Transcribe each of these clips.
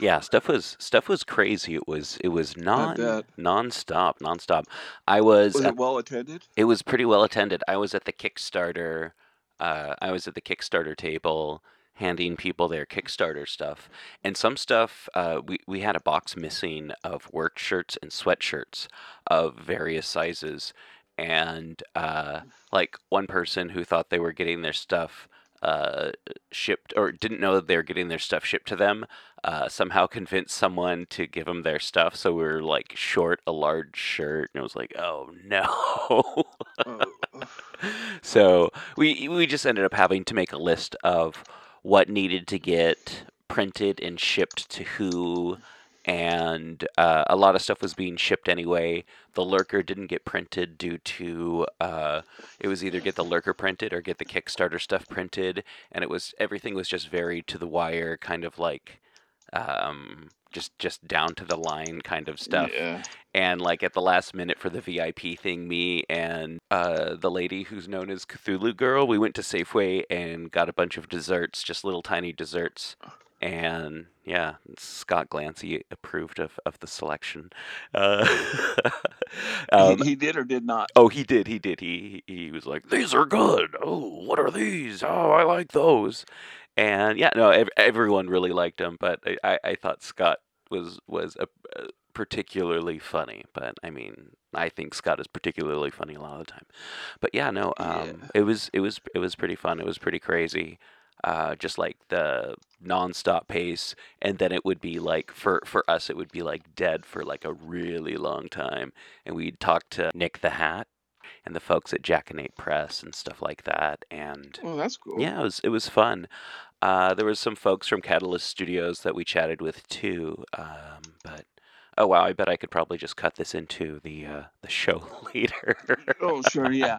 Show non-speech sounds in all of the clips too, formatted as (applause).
Yeah, stuff was stuff was crazy. It was it was non nonstop, nonstop. I was Was it well attended? It was pretty well attended. I was at the Kickstarter. Uh, I was at the Kickstarter table handing people their Kickstarter stuff, and some stuff. Uh, we we had a box missing of work shirts and sweatshirts of various sizes, and uh, like one person who thought they were getting their stuff uh, shipped or didn't know that they were getting their stuff shipped to them. Uh, somehow convinced someone to give them their stuff, so we were like short a large shirt, and it was like, oh no. Oh, (laughs) so we we just ended up having to make a list of what needed to get printed and shipped to who and uh, a lot of stuff was being shipped anyway the lurker didn't get printed due to uh, it was either get the lurker printed or get the kickstarter stuff printed and it was everything was just very to the wire kind of like um, just just down to the line kind of stuff Yeah. and like at the last minute for the VIP thing, me and uh, the lady who's known as Cthulhu Girl, we went to Safeway and got a bunch of desserts, just little tiny desserts. And yeah, Scott Glancy approved of, of the selection. Uh, (laughs) um, he, he did or did not. oh, he did, he did. He he was like, "These are good. Oh, what are these? Oh, I like those." And yeah, no, ev- everyone really liked him, but I, I, I thought Scott was was a, a particularly funny. But I mean, I think Scott is particularly funny a lot of the time. But yeah, no, um, Yeah. it was it was it was pretty fun. It was pretty crazy. Uh, just like the nonstop pace, and then it would be like for for us, it would be like dead for like a really long time, and we'd talk to Nick the Hat and the folks at Jackanapes Press and stuff like that, and Oh, that's cool. yeah, it was it was fun. Uh, there was some folks from Catalyst Studios that we chatted with too. Um, but oh wow, I bet I could probably just cut this into the uh, the show (laughs) later. Oh, sure. Yeah.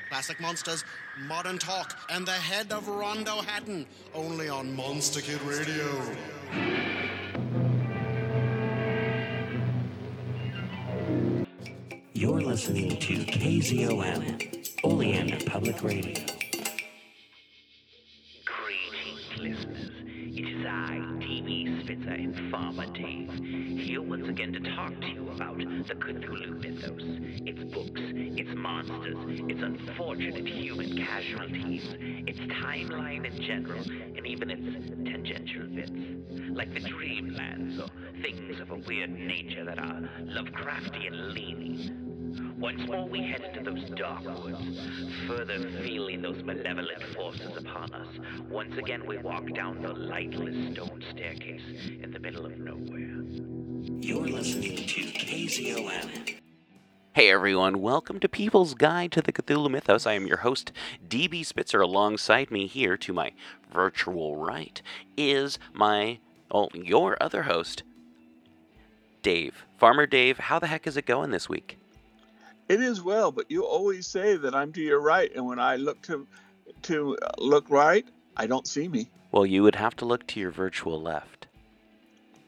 Classic Monsters, Modern Talk, and the head of Rondo Hatton. Only on Monster Kid Radio. You're listening to KZOM, Oleander Public Radio. Greetings, listeners. It is I, DB Spitzer and Farmer Dave, here once again to talk to you about the Cthulhu mythos, its books, its monsters, its unfortunate human casualties, its timeline in general, and even its tangential bits, like the dreamlands or things of a weird nature that are Lovecraftian leaning. Once more we head into those dark woods, further feeling those malevolent forces upon us. Once again we walk down the lightless stone staircase in the middle of nowhere. You're listening to KZOM. Hey everyone, welcome to People's Guide to the Cthulhu Mythos. I am your host, DB Spitzer. Alongside me here to my virtual right is my, oh, your other host, Dave. Farmer Dave, how the heck is it going this week? It is well, but you always say that I'm to your right, and when I look to to uh, look right, I don't see me. Well, you would have to look to your virtual left.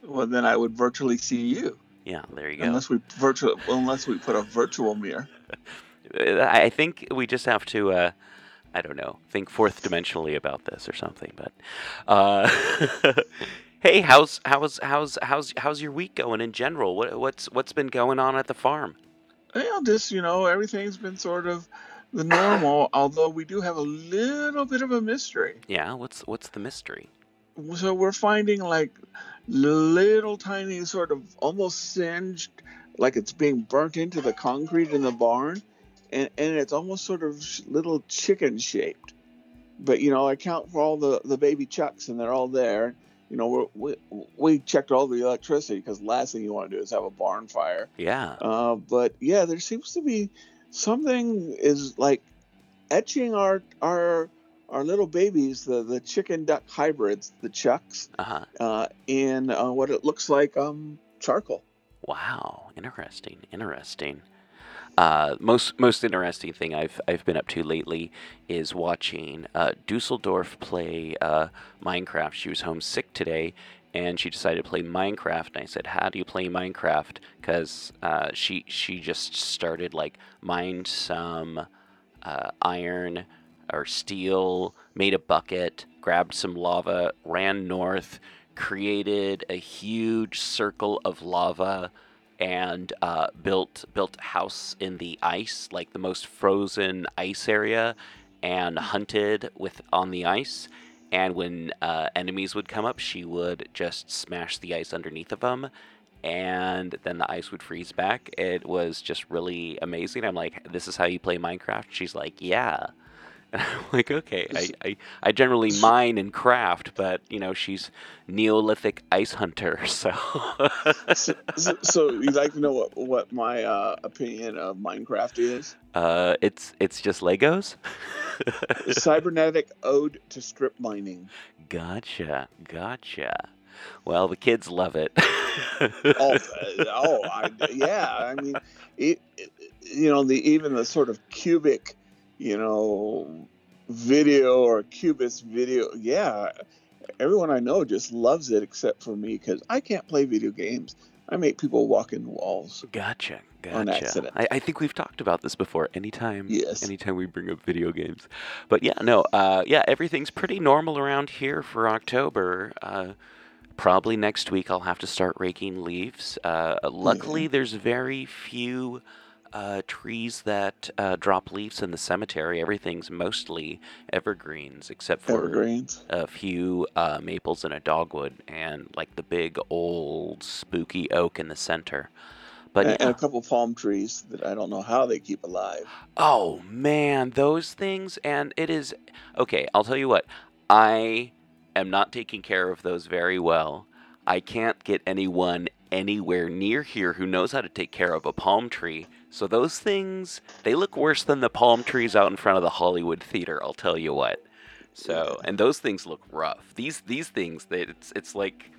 Well, then I would virtually see you, Yeah, there you go. unless we virtual unless we put a virtual mirror. (laughs) I think we just have to uh, I don't know, think fourth dimensionally about this or something. But uh, (laughs) hey, how's how's how's how's how's your week going in general? What what's what's been going on at the farm? Well, just you know, everything's been sort of the normal. (laughs) although we do have a little bit of a mystery. Yeah, what's what's the mystery? So we're finding like little tiny, sort of almost singed, like it's being burnt into the concrete in the barn, and and it's almost sort of little chicken shaped. But you know, I count for all the the baby chucks, and they're all there. You know, we're, we we checked all the electricity because last thing you want to do is have a barn fire. Yeah. Uh, but yeah, there seems to be something is like etching our our our little babies, the the chicken duck hybrids, the chucks, Uh-huh. uh, in uh, what it looks like um charcoal. Wow, interesting, interesting. Uh, most most interesting thing I've I've been up to lately is watching uh, Dusseldorf play uh, Minecraft. She was homesick today, and she decided to play Minecraft. And I said, "How do you play Minecraft?" Because uh, she she just started like mine some uh, iron or steel, made a bucket, grabbed some lava, ran north, created a huge circle of lava, and uh, built built house in the ice, like the most frozen ice area, and hunted with on the ice. And when uh, enemies would come up, she would just smash the ice underneath of them, and then the ice would freeze back. It was just really amazing. I'm like, "This is how you play Minecraft?" She's like, "Yeah." (laughs) And I'm like, okay, I, I, I generally mine and craft, but you know, she's Neolithic ice hunter, (laughs) so so, so, so you'd like to know what what my uh, opinion of Minecraft is? uh, it's it's just Legos. (laughs) Cybernetic ode to strip mining. gotcha, gotcha. Well, the kids love it. Oh, oh, I, yeah. I mean, it, it- you know, the even the sort of cubic, you know, video or cubist video. Yeah, everyone I know just loves it except for me because I can't play video games. I make people walk in walls. Gotcha, On gotcha. accident. I, I think we've talked about this before. Anytime, Yes. anytime we bring up video games, but yeah, no, uh, yeah, everything's pretty normal around here for October. Uh, probably next week I'll have to start raking leaves. Uh, luckily, there's very few uh, trees that uh, drop leaves in the cemetery. Everything's mostly evergreens, except for Evergreens. a few uh, maples and a dogwood, and like the big old spooky oak in the center. But and, yeah. and a couple palm trees that I don't know how they keep alive. Oh man, those things and it is okay, I'll tell you what. I am not taking care of those very well. I can't get anyone anywhere near here who knows how to take care of a palm tree. So those things, they look worse than the palm trees out in front of the Hollywood Theater, I'll tell you what. So, and those things look rough. These these things, they, it's it's like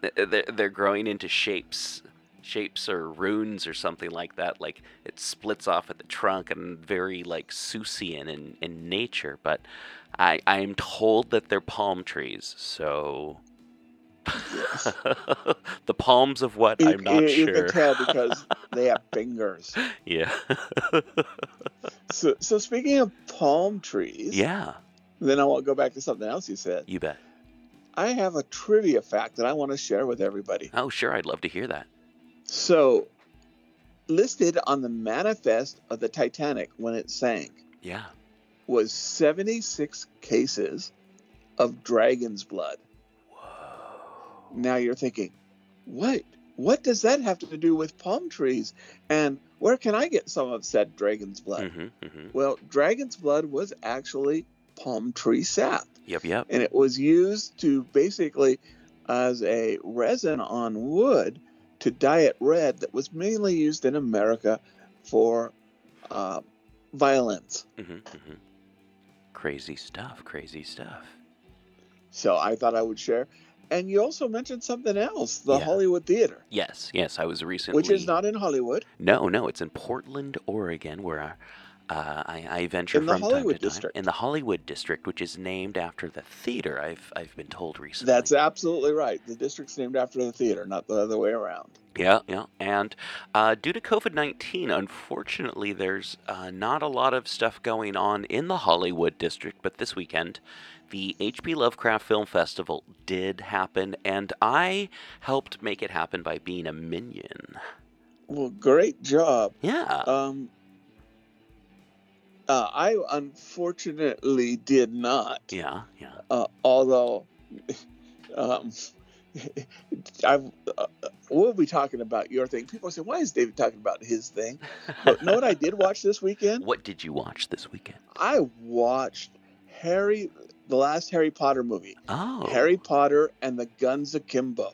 they're, they're growing into shapes shapes or runes or something like that like it splits off at the trunk and very like Seussian in, in nature but I I'm told that they're palm trees so (laughs) the palms of what I'm not you- you sure can tell (laughs) because they have fingers. yeah (laughs) So, so speaking of palm trees, yeah then I want to go back to something else you said. you bet I have a trivia fact that I want to share with everybody. oh sure I'd love to hear that So, listed on the manifest of the Titanic when it sank yeah was 76 cases of dragon's blood. Now you're thinking, what? What does that have to do with palm trees? And where can I get some of said dragon's blood? hmm hmm Well, dragon's blood was actually palm tree sap. yep yep and it was used to basically as a resin on wood to dye it red that was mainly used in america for uh, violence hmm hmm crazy stuff crazy stuff so i thought i would share and you also mentioned something else the Yeah. hollywood theater yes yes I was recently which is not in hollywood No, no, it's in Portland, Oregon, where Uh, I, I venture In the from Hollywood time to district. time in the Hollywood district, which is named after the theater. I've I've been told recently. That's absolutely right. The district's named after the theater, not the other way around. Yeah, yeah. And uh, due to COVID 19, unfortunately, there's uh, not a lot of stuff going on in the Hollywood district, but this weekend, the H.P. Lovecraft Film Festival did happen, and I helped make it happen by being a minion. Well, great job. Yeah. Um, uh, I unfortunately did not. yeah, yeah. Uh, although, (laughs) um, (laughs) I uh, we'll be talking about your thing. People say, "Why is David talking about his thing?" But know what I did watch this weekend? (laughs) What did you watch this weekend? I watched Harry, the last Harry Potter movie, Oh. Harry Potter and the Guns Akimbo.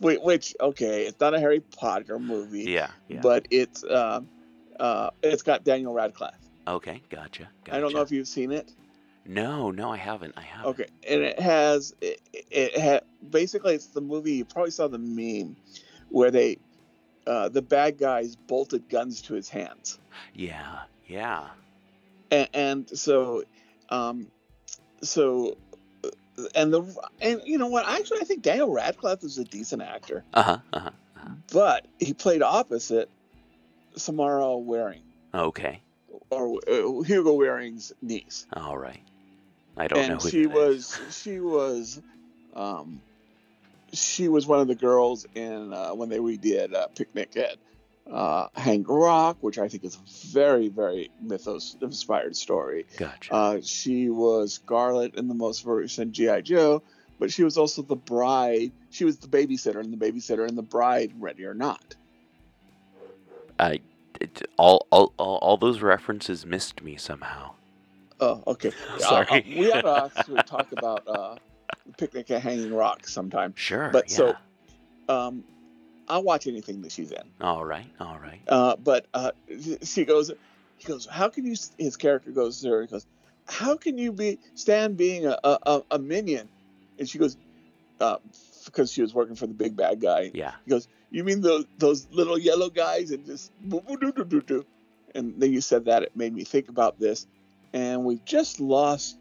Wait, which okay, it's not a Harry Potter movie, yeah, yeah. but it's uh, uh, it's got Daniel Radcliffe. okay, gotcha, gotcha. I don't know if you've seen it. No, no, I haven't. I haven't. Okay, and it has it, it ha basically it's the movie. You probably saw the meme where they uh, the bad guys bolted guns to his hands, Yeah, yeah. and, and so um, so uh, and the and you know what? Actually, I think Daniel Radcliffe is a decent actor, Uh huh. Uh huh. but he played opposite Samara Weaving Okay. or uh, Hugo Weaving's niece. All right. I don't know and who she was she was um she was one of the girls in uh, when they redid uh, picnic at uh, hang rock which i think is a very very mythos inspired story Gotcha. uh, she was scarlet in the most recent gi joe but she was also the bride she was the babysitter and the babysitter and the bride ready or not I, it, all, all, all, all those references missed me somehow. oh okay Sorry. (laughs) Uh, uh, we ought to (laughs) talk about uh, picnic at hanging rock sometime Sure. But yeah. so- um, I'll watch anything that she's in. All right. All right. Uh, but uh, she goes, he goes, how can you? His character goes to her. He goes, how can you be stand being a a, a minion? And she goes, uh, because she was working for the big bad guy. Yeah. He goes, you mean those those little yellow guys and just. And then you said that it made me think about this, and we've just lost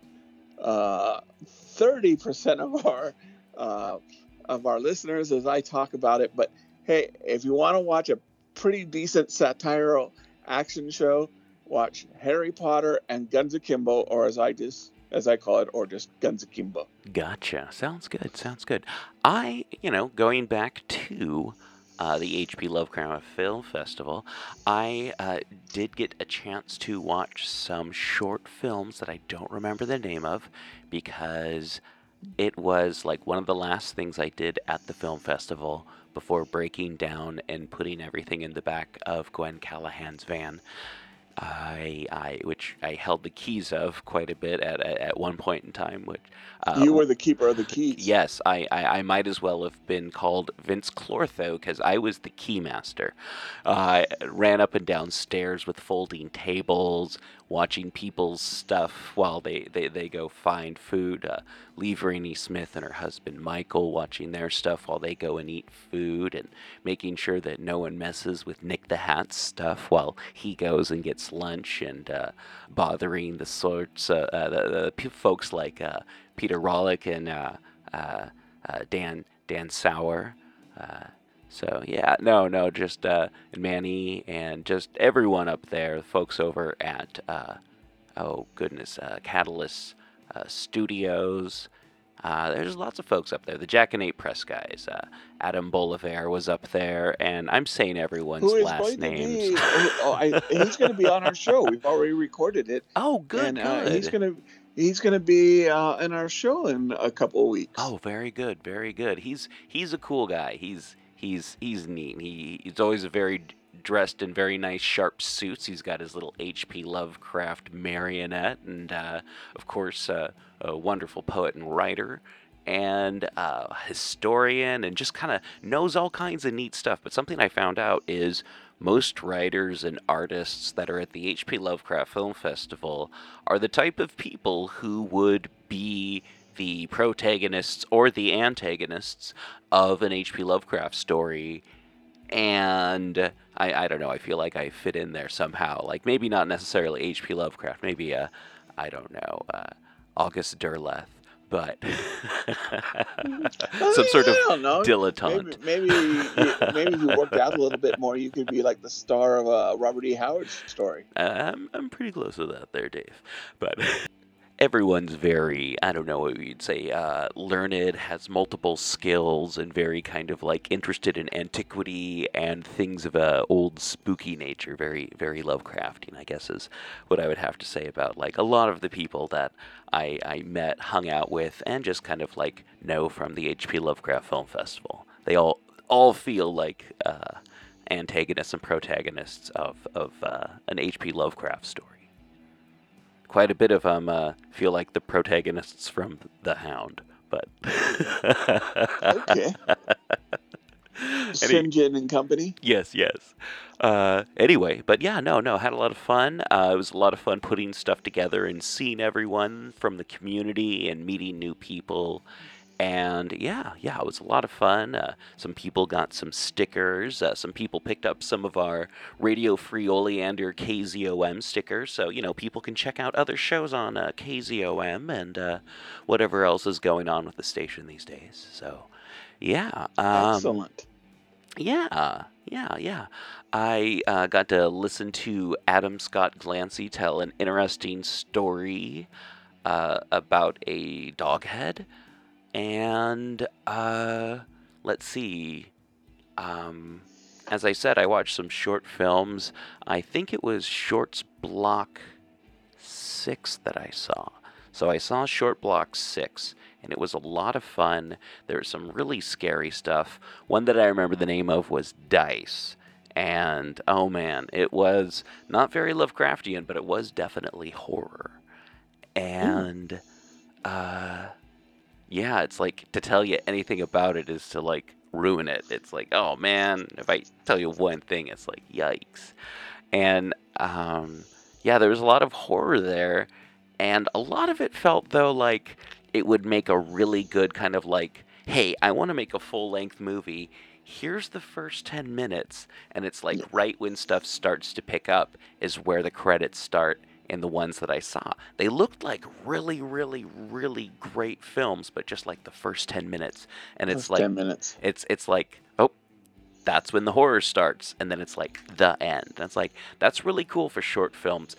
uh, thirty percent of our uh, of our listeners as I talk about it. But hey, if you want to watch a pretty decent satirical action show, watch Harry Potter and Guns Akimbo, or as I just as I call it, or just Guns Akimbo. Gotcha. Sounds good. Sounds good. I, you know, going back to uh, the H.P. Lovecraft Film Festival, I uh, did get a chance to watch some short films that I don't remember the name of because it was like one of the last things I did at the film festival before breaking down and putting everything in the back of Gwen Callahan's van. I, I, which I held the keys of quite a bit at, at, at one point in time. Which uh, you were the keeper of the keys. Yes, I, I, I might as well have been called Vinz Clortho because I was the keymaster. Uh, I ran up and down stairs with folding tables, watching people's stuff while they, they, they go find food. Uh, Lee Smith and her husband Michael watching their stuff while they go and eat food and making sure that no one messes with Nick the Hat's stuff while he goes and gets lunch and uh, bothering the sorts uh, uh, the, the folks like uh, Peter Rollick and uh, Dan Dan Sauer. Uh, so yeah, no, no, just uh, Manny and just everyone up there, the folks over at uh, oh goodness, uh, Catalyst uh, Studios. Uh, there's lots of folks up there. The Jackanapes Press guys. Uh, Adam Bolivar was up there, and I'm saying everyone's last names. to be? Oh, I, he's going to be on our show. We've already recorded it, (laughs) Oh, good, and uh, good. he's going to he's going to be uh, in our show in a couple of weeks. Oh, very good, very good. He's he's a cool guy. He's he's he's neat. He he's always very dressed in very nice sharp suits. He's got his little H.P. Lovecraft marionette, and uh, of course, uh, a wonderful poet and writer. And uh, historian, and just kind of knows all kinds of neat stuff. But something I found out is most writers and artists that are at the H.P. Lovecraft Film Festival are the type of people who would be the protagonists or the antagonists of an H.P. Lovecraft story and I, I don't know. I feel like I fit in there somehow. Like maybe not necessarily H.P. Lovecraft. Maybe uh, I don't know, uh, August Derleth, but (laughs) some sort of I dilettante. Maybe maybe you, maybe you worked out a little bit more, you could be like the star of a Robert E. Howard story. Uh, I'm I'm pretty close to that there, Dave. But (laughs) everyone's very I don't know what you'd say uh, learned, has multiple skills, and very kind of like interested in antiquity and things of a old spooky nature. Very very Lovecraftian, I guess, is what I would have to say about like a lot of the people that I I met, hung out with, and just kind of like know from the H.P. Lovecraft Film Festival. They all all feel like. Uh, antagonists and protagonists of, of uh, an H.P. Lovecraft story. Quite a bit of them uh, feel like the protagonists from The Hound, but. Okay. (laughs) John and Company. Yes, yes. Uh, anyway, but yeah, no, no, had a lot of fun. Uh, it was a lot of fun putting stuff together and seeing everyone from the community and meeting new people. And yeah, yeah, it was a lot of fun. Uh, some people got some stickers. Uh, some people picked up some of our Radio Free Oleander KZOM stickers. So, you know, people can check out other shows on uh, KZOM and uh, whatever else is going on with the station these days. So, yeah. Um, Excellent. yeah, yeah, yeah. I uh, got to listen to Adam Scott Glancy tell an interesting story uh, about a dog head. And uh, let's see. Um, as I said, I watched some short films. I think it was Shorts Block 6 that I saw. So I saw Short Block 6, and it was a lot of fun. There was some really scary stuff. One that I remember the name of was Dice. And oh man, it was not very Lovecraftian, but it was definitely horror. And uh, yeah, it's like to tell you anything about it is to like ruin it. It's like, oh man, if I tell you one thing, it's like, yikes. And um, yeah, there was a lot of horror there, and a lot of it felt though like it would make a really good kind of like, hey, I want to make a full length movie. Here's the first 10 minutes, and it's like right when stuff starts to pick up is where the credits start in the ones that I saw. They looked like really, really, really great films, but just like the first 10 minutes. And it's First like, ten minutes. it's it's like oh that's when the horror starts and then it's like the end That's like that's really cool for short films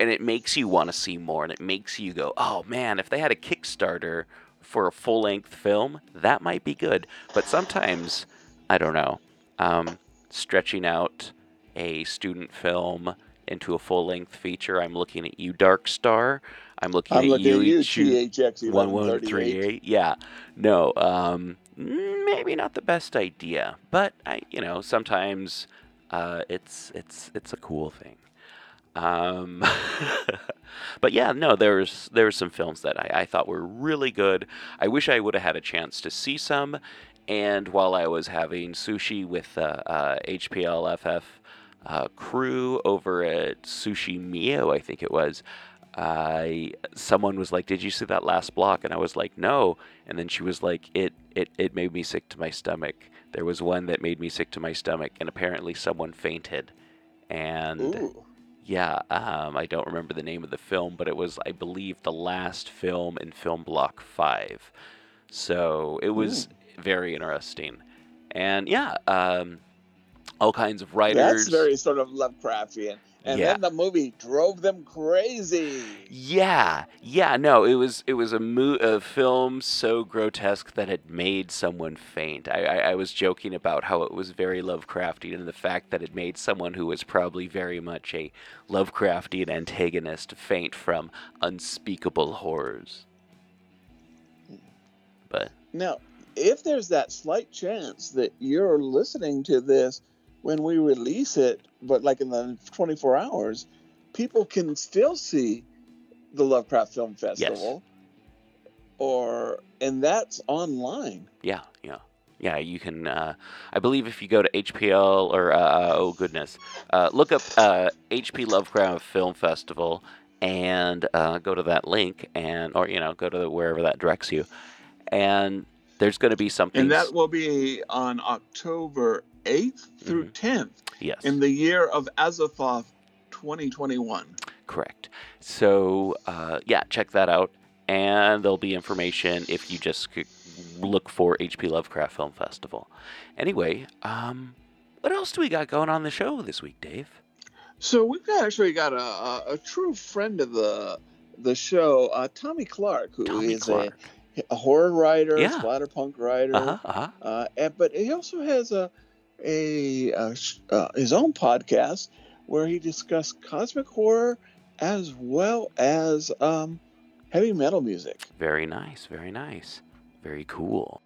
and it makes you want to see more and it makes you go oh man if they had a kickstarter for a full-length film that might be good but sometimes i don't know um, stretching out a student film into a full-length feature i'm looking at you dark star i'm looking I'm at looking you at you, Chu- THX one one 1138. Yeah, no, um, maybe not the best idea, but I, you know, sometimes uh, it's it's it's a cool thing. Um, (laughs) but yeah, no, there's there's some films that I, I thought were really good. I wish I would have had a chance to see some. And while I was having sushi with uh, uh, HPLFF uh, crew over at Sushi Mio, I think it was, I someone was like, "Did you see that last block?" And I was like, "No." And then she was like, "It it it made me sick to my stomach." There was one that made me sick to my stomach, and apparently someone fainted. And Ooh. yeah, um, I don't remember the name of the film, but it was, I believe, the last film in Film Block Five. So it was very interesting, and yeah, um, all kinds of writers. That's very sort of Lovecraftian. And Yeah. then the movie drove them crazy. Yeah, yeah, no, it was it was a mo- a film so grotesque that it made someone faint. I, I I was joking about how it was very Lovecraftian and the fact that it made someone who was probably very much a Lovecraftian antagonist faint from unspeakable horrors. But Now, if there's that slight chance that you're listening to this when we release it, but like in the 24 hours, people can still see the Lovecraft Film Festival. Or and that's online. yeah, yeah. Yeah, you can. Uh, I believe if you go to HPL or uh, oh goodness, uh, look up uh, HP Lovecraft Film Festival and uh, go to that link and or you know go to wherever that directs you, and there's going to be something. And that will be on October 8th through 10th Yes. in the year of Azathoth 2021. Correct. So, uh, yeah, check that out. And there'll be information if you just look for HP Lovecraft Film Festival. Anyway, um, what else do we got going on the show this week, Dave? So we've got, actually got a, a, a true friend of the the show, uh, Tommy Clark, who is Tommy Clark. A, a horror writer, Yeah. splatterpunk writer. Uh huh. Uh-huh. Uh, and, but he also has a a, a sh- uh, his own podcast where he discussed cosmic horror as well as um, heavy metal music. Very nice. Very nice. Very cool.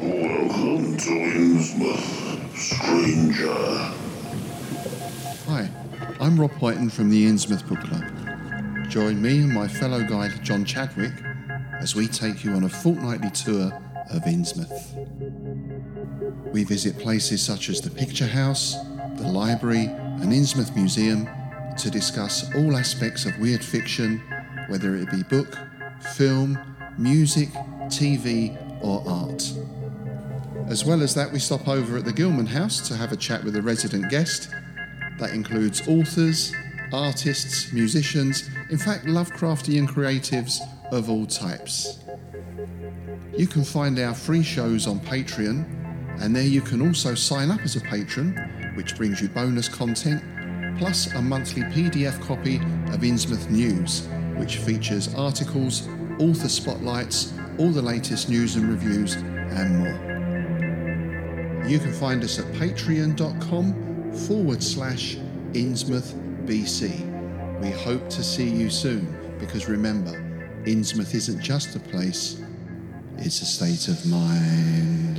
Welcome to Innsmouth, stranger. Hi, I'm Rob Whiten from the Innsmouth Book Club. Join me and my fellow guide John Chadwick as we take you on a fortnightly tour of Innsmouth. We visit places such as the Picture House, the library, and Innsmouth Museum to discuss all aspects of weird fiction, whether it be book, film, music, TV, or art. As well as that, we stop over at the Gilman House to have a chat with a resident guest. That includes authors, artists, musicians, in fact, Lovecraftian creatives of all types. You can find our free shows on Patreon, and there you can also sign up as a patron, which brings you bonus content, plus a monthly PDF copy of Innsmouth News, which features articles, author spotlights, all the latest news and reviews, and more. You can find us at patreon.com forward slash Innsmouth BC. We hope to see you soon because remember, Innsmouth isn't just a place, it's a state of mind.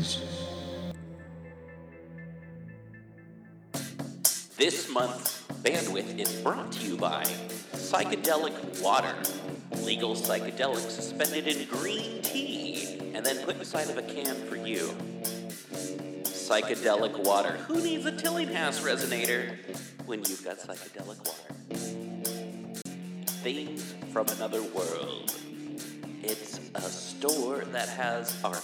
This month's bandwidth is brought to you by Psychedelic Water. Legal psychedelics suspended in green tea and then put inside of a can for you. Psychedelic Water. Who needs a Tillinghast resonator when you've got psychedelic water? Things from another world. It's a store that has art.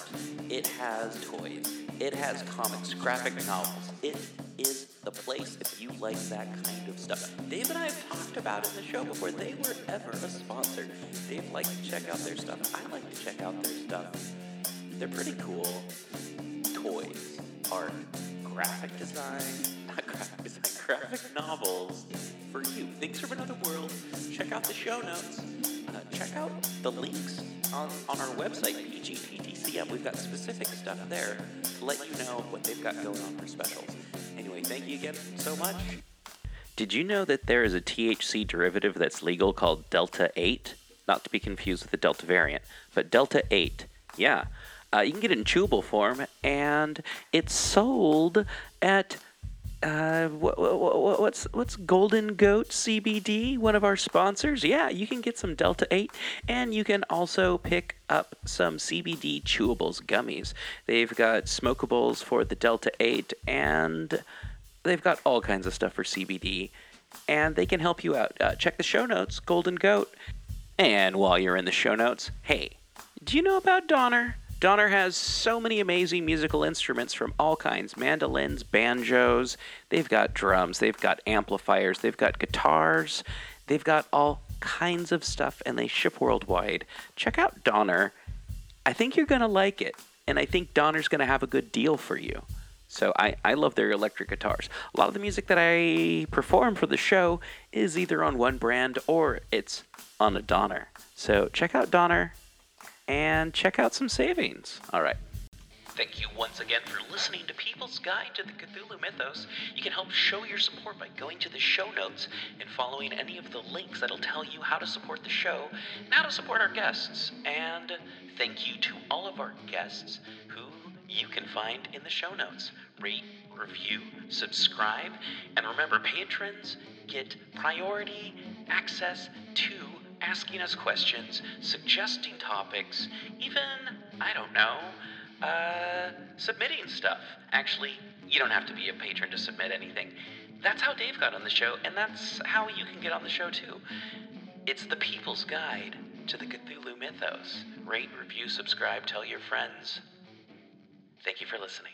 It has toys. It has comics, graphic novels. It is the place if you like that kind of stuff. Dave and I have talked about it in the show before. They were ever a sponsor. Dave likes to check out their stuff. I like to check out their stuff. They're pretty cool. Toys, art, graphic design, (laughs) not graphic design, graphic novels for you. Things from another world. Check out the show notes. Uh, check out the links on, on our website, PGPTCM. We've got specific stuff there to let you know what they've got going on for specials. Anyway, thank you again so much. Did you know that there is a THC derivative that's legal called Delta 8? Not to be confused with the Delta variant, but Delta 8. Yeah. Uh, you can get it in chewable form, and it's sold at uh, wh- wh- wh- what's what's Golden Goat CBD, one of our sponsors? Yeah, you can get some Delta 8 and you can also pick up some CBD chewables gummies. They've got smokables for the Delta 8 and they've got all kinds of stuff for CBD and they can help you out. Uh, check the show notes, Golden Goat. And while you're in the show notes, hey, do you know about Donner? Donner has so many amazing musical instruments from all kinds mandolins, banjos, they've got drums, they've got amplifiers, they've got guitars, they've got all kinds of stuff, and they ship worldwide. Check out Donner. I think you're going to like it, and I think Donner's going to have a good deal for you. So I, I love their electric guitars. A lot of the music that I perform for the show is either on one brand or it's on a Donner. So check out Donner and check out some savings. All right. Thank you once again for listening to People's Guide to the Cthulhu Mythos. You can help show your support by going to the show notes and following any of the links that'll tell you how to support the show and how to support our guests. And thank you to all of our guests who you can find in the show notes. Rate, review, subscribe, and remember, patrons get priority access to asking us questions, suggesting topics, even, I don't know, uh, submitting stuff. Actually, you don't have to be a patron to submit anything. That's how Dave got on the show, and that's how you can get on the show too. It's the people's guide to the Cthulhu mythos. Rate, review, subscribe, tell your friends. Thank you for listening.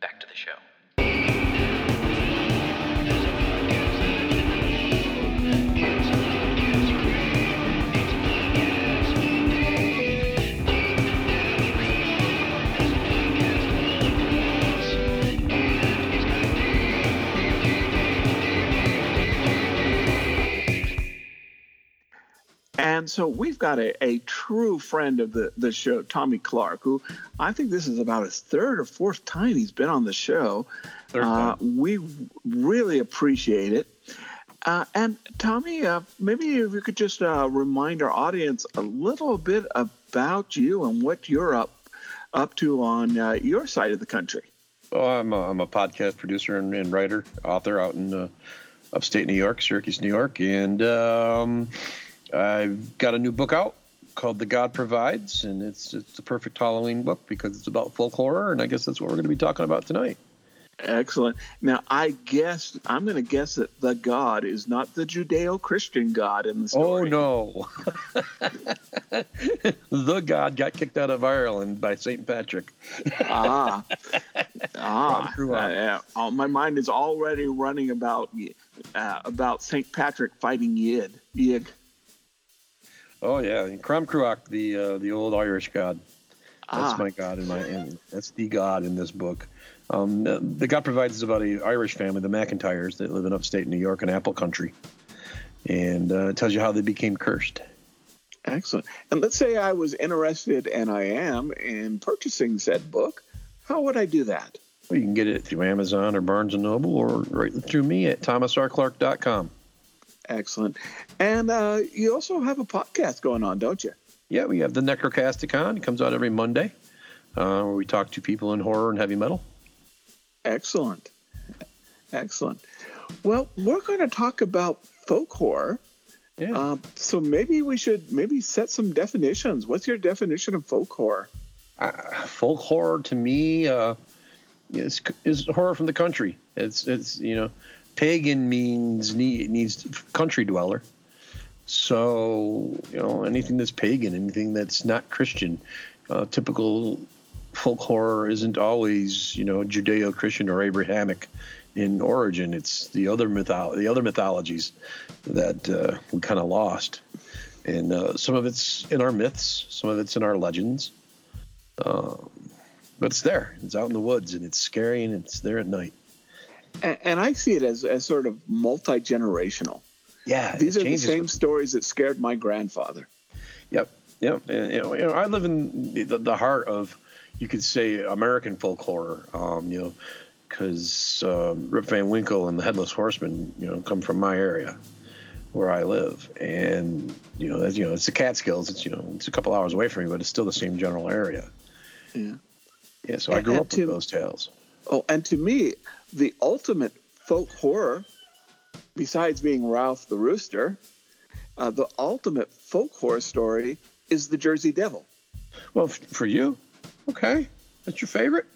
Back to the show. And so we've got a, a true friend of the, the show, Tommy Clark, who I think this is about his third or fourth time he's been on the show. Third Uh, we really appreciate it. Uh, and Tommy, uh, maybe if you could just uh, remind our audience a little bit about you and what you're up up to on uh, your side of the country. Oh, I'm a, I'm a podcast producer and, and writer, author out in uh, upstate New York, Syracuse, New York, and um, I've got a new book out called "The God Provides," and it's it's the perfect Halloween book because it's about folk horror, and I guess that's what we're going to be talking about tonight. Excellent. Now, I guess I'm going to guess that the God is not the Judeo-Christian God in the story. Oh no, (laughs) the God got kicked out of Ireland by Saint Patrick. ah, (laughs) ah, uh, yeah. Oh, my mind is already running about uh, about Saint Patrick fighting Yid. Yig. Oh yeah, and Crom Cruach, the uh, the old Irish god. That's Ah. my god in my and that's the god in this book. Um, the, the God provides is about a Irish family, the McIntyres, that live in upstate New York in Apple Country, and uh, it tells you how they became cursed. Excellent. And let's say I was interested, and I am, in purchasing said book. How would I do that? Well, you can get it through Amazon or Barnes and Noble, or right through me at thomasrclark.com. Excellent. And uh, you also have a podcast going on, don't you? Yeah, we have the Necrocasticon. It comes out every Monday, uh, where we talk to people in horror and heavy metal. Excellent. Excellent. Well, we're going to talk about folk horror. Yeah. Um, so maybe we should maybe set some definitions. What's your definition of folk horror? uh, folk horror to me uh, is is horror from the country. It's it's you know, pagan means need, needs country dweller. So you know anything that's pagan, anything that's not Christian, uh, typical folk horror isn't always you know Judeo-Christian or Abrahamic in origin. It's the other mytho- the other mythologies that uh, we kind of lost, and uh, some of it's in our myths, some of it's in our legends. Um, but it's there. It's out in the woods, and it's scary, and it's there at night. And, and I see it as, as sort of multi generational. Yeah, These are the same stories that scared my grandfather. Yep, yep. And, you, know, you know, I live in the, the heart of, you could say, American folk horror. Um, you know, because um, Rip Van Winkle and the Headless Horseman, you know, come from my area, where I live, and you know, you know, it's the Catskills. It's you know, it's a couple hours away from me, but it's still the same general area. Yeah. Yeah. So I grew up to- with those tales. Oh, and to me, the ultimate folk horror, besides being Ralph the Rooster, uh, the ultimate folk horror story is the Jersey Devil. Well, for you, okay, that's your favorite.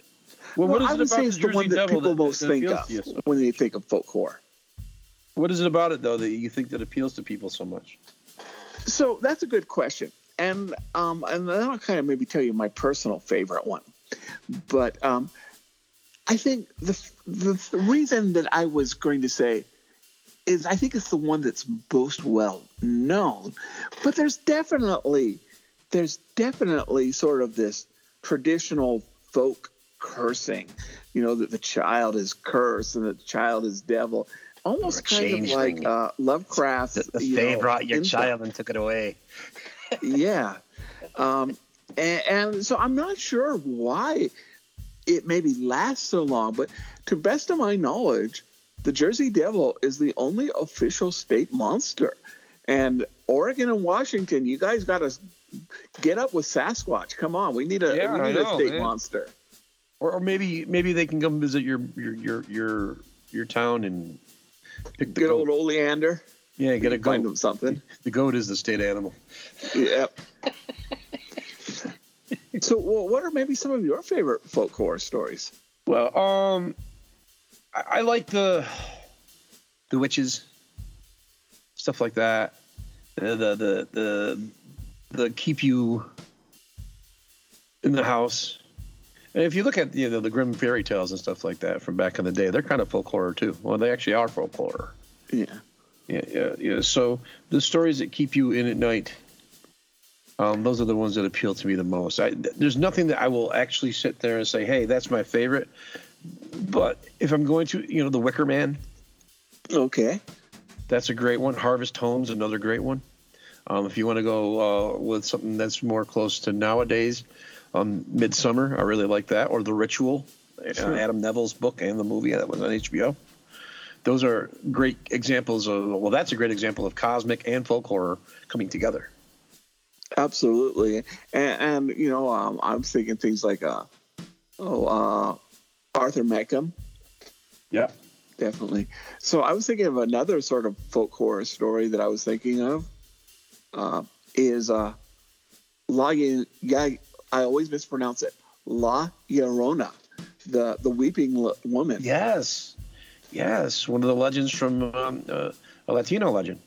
Well, what is I it would about say the it's the Jersey one that Devil people most that think of you so- when they think of folk horror. What is it about it though that you think that appeals to people so much? So that's a good question, and um, and then I'll kind of maybe tell you my personal favorite one. But um, I think the, the the reason that I was going to say is I think it's the one that's most well known. But there's definitely there's definitely sort of this traditional folk cursing, you know, that the child is cursed and that the child is devil. Almost kind of like uh, Lovecraft. The, the Fae know, brought your info child and took it away. (laughs) yeah. Um, and, and so I'm not sure why it maybe lasts so long, but to best of my knowledge, the Jersey Devil is the only official state monster. And Oregon and Washington, you guys got to get up with Sasquatch. Come on, we need a Yeah, we need know, a state man. monster. Or, or maybe maybe they can come visit your your your your, your town and pick the Good goat. old Oleander. yeah, get a Find goat. them something. The goat is the state animal. Yep. (laughs) so, well, what are maybe some of your favorite folk horror stories? Well, um, I, I like the the witches, stuff like that. The the the the, that keep you in the house. And if you look at you know the Grimm fairy tales and stuff like that from back in the day, they're kind of folk horror too. Well, they actually are folk horror. Yeah. Yeah, yeah, yeah. So the stories that keep you in at night, um, those are the ones that appeal to me the most. I, there's nothing that I will actually sit there and say, "Hey, that's my favorite." But if I'm going to, you know, The Wicker Man, Okay. that's a great one. Harvest Home's another great one. Um, if you want to go uh, with something that's more close to nowadays, um, Midsommar, I really like that, or The Ritual, uh, Adam Nevill's book and the movie that was on HBO. Those are great examples of. Well, that's a great example of cosmic and folk horror coming together. Absolutely. And, and you know, um, I'm thinking things like, uh, oh, uh, Arthur Machen. Yeah. Definitely. So I was thinking of another sort of folk horror story that I was thinking of. Uh, is uh, La I always mispronounce it. La Llorona, the the weeping L- woman. Yes. Yes. One of the legends from um, uh, a Latino legend.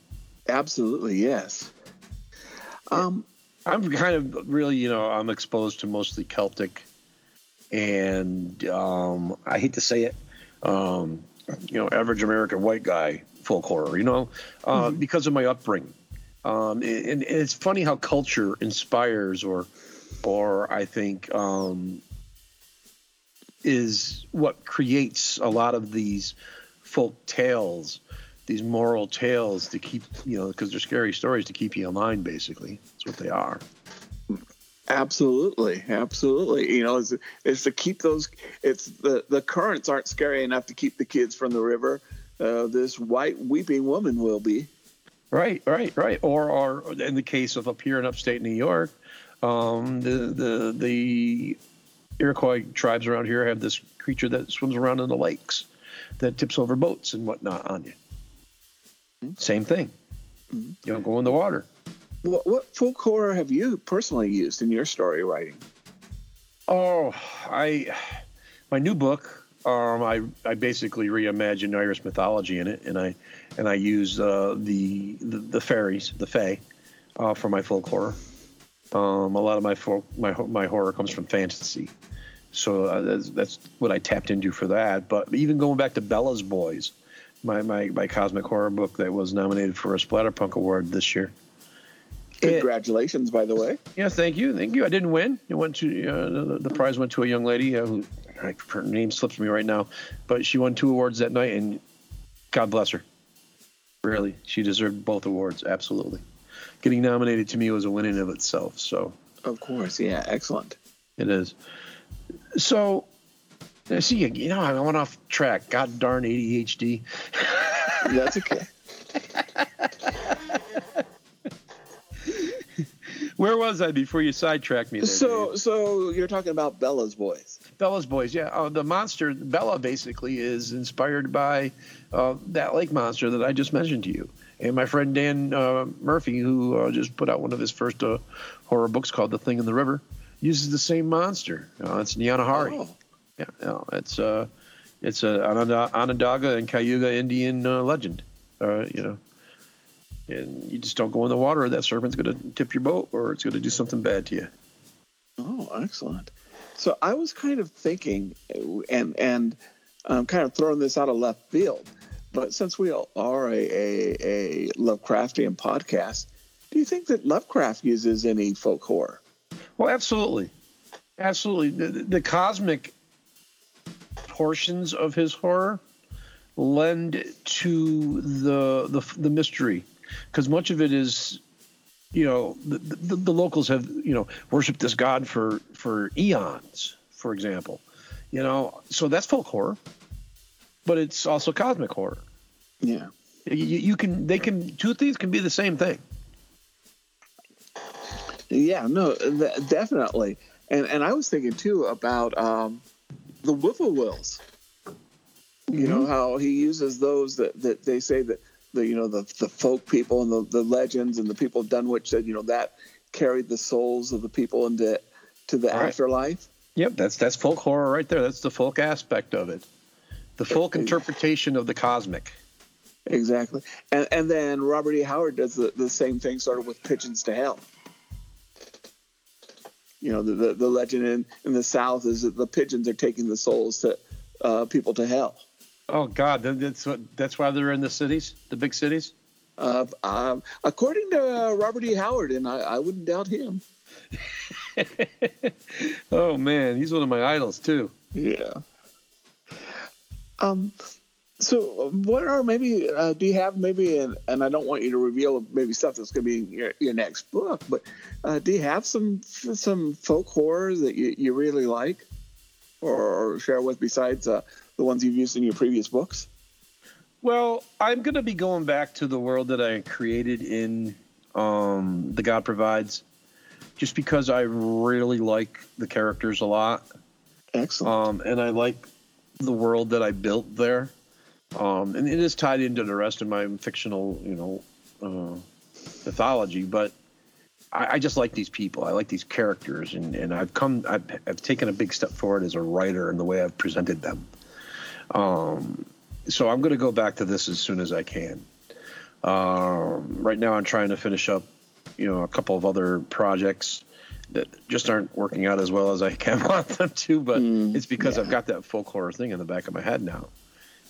Absolutely, yes. Um, I'm kind of really, you know, I'm exposed to mostly Celtic, and um, I hate to say it, um, you know, average American white guy folk horror, you know, uh, because of my upbringing. Um, and, and it's funny how culture inspires, or, or I think um, is what creates a lot of these folk tales, these moral tales to keep, you know, because they're scary stories to keep you in line. Basically, that's what they are. Absolutely, absolutely. You know, it's, it's to keep those. It's the the currents aren't scary enough to keep the kids from the river. Uh, this white weeping woman will be. Right, right, right. Or, or in the case of up here in upstate New York, um, the the the Iroquois tribes around here have this creature that swims around in the lakes, that tips over boats and whatnot on you. Same thing. You don't go in the water. What, what folk horror have you personally used in your story writing? Oh, I my new book. Um, I I basically reimagined Irish mythology in it, and I and I use uh, the, the the fairies, the fae, uh, for my folk horror. Um, a lot of my folk my my horror comes from fantasy, so uh, that's, that's what I tapped into for that. But even going back to Bella's Boys, my my, my cosmic horror book that was nominated for a Splatterpunk award this year. It- Congratulations, by the way. yeah, thank you, thank you. I didn't win. It went to uh, the, the prize went to a young lady uh, who her name slips me right now, but she won two awards that night, and God bless her. Really, she deserved both awards. Absolutely, getting nominated to me was a win in of itself. So Of course, yeah, excellent. it is. So, see, you know, I went off track. God darn ADHD. (laughs) That's okay. Where was I before you sidetracked me? There, so, Dave? so you're talking about Bella's boys. Bella's Boys, yeah. Uh, the monster, Bella, basically is inspired by uh, that lake monster that I just mentioned to you. And my friend Dan uh, Murphy, who uh, just put out one of his first uh, horror books called The Thing in the River, uses the same monster. Uh, it's Nyanahari. Oh, Yeah, no, it's uh, it's a Ononda- Onondaga and Cayuga Indian uh, legend. Uh, you know, and you just don't go in the water, or that serpent's going to tip your boat, or it's going to do something bad to you. oh, excellent. So I was kind of thinking, and and I'm kind of throwing this out of left field, but since we all are a, a, a Lovecraftian podcast, do you think that Lovecraft uses any folk horror? Well, absolutely, absolutely. The, the cosmic portions of his horror lend to the the, the mystery, because much of it is, you know, the, the, the locals have you know worshipped this god for for eons, for example, you know. So that's folk horror, but it's also cosmic horror. Yeah. You, you can they can two things can be the same thing. Yeah, no, th- definitely. And and I was thinking too about um, the whippoorwills. You know mm-hmm. how he uses those that, that they say that the you know the the folk people and the, the legends and the people of Dunwich said you know that carried the souls of the people into to the Right. afterlife. Yep, that's that's folk horror right there. That's the folk aspect of it. The folk interpretation of the cosmic. Exactly. And and then Robert E. Howard does the, the same thing sort of with Pigeons to Hell. You know, the, the, the legend in, in the South is that the pigeons are taking the souls to uh, people to hell. Oh God, that's what. That's why they're in the cities, the big cities. Uh, um, according to uh, Robert E. Howard, and I, I wouldn't doubt him. (laughs) oh man, he's one of my idols too. Yeah. Um. So, what are maybe? Uh, do you have maybe? An, and I don't want you to reveal maybe stuff that's going to be in your, your next book, but uh, do you have some some folk horror that you, you really like, or, or share with besides uh, the ones you've used in your previous books? Well, I'm going to be going back to the world that I created in um, The God Provides, just because I really like the characters a lot. Excellent. Um, and I like the world that I built there. Um, and it is tied into the rest of my fictional, you know, uh, mythology. But I, I just like these people. I like these characters, and, and I've come, I've, I've taken a big step forward as a writer in the way I've presented them. Um, so I'm going to go back to this as soon as I can. Um, right now, I'm trying to finish up, you know, a couple of other projects that just aren't working out as well as I (laughs) can want them to. But Mm, it's because yeah. I've got that folk horror thing in the back of my head now.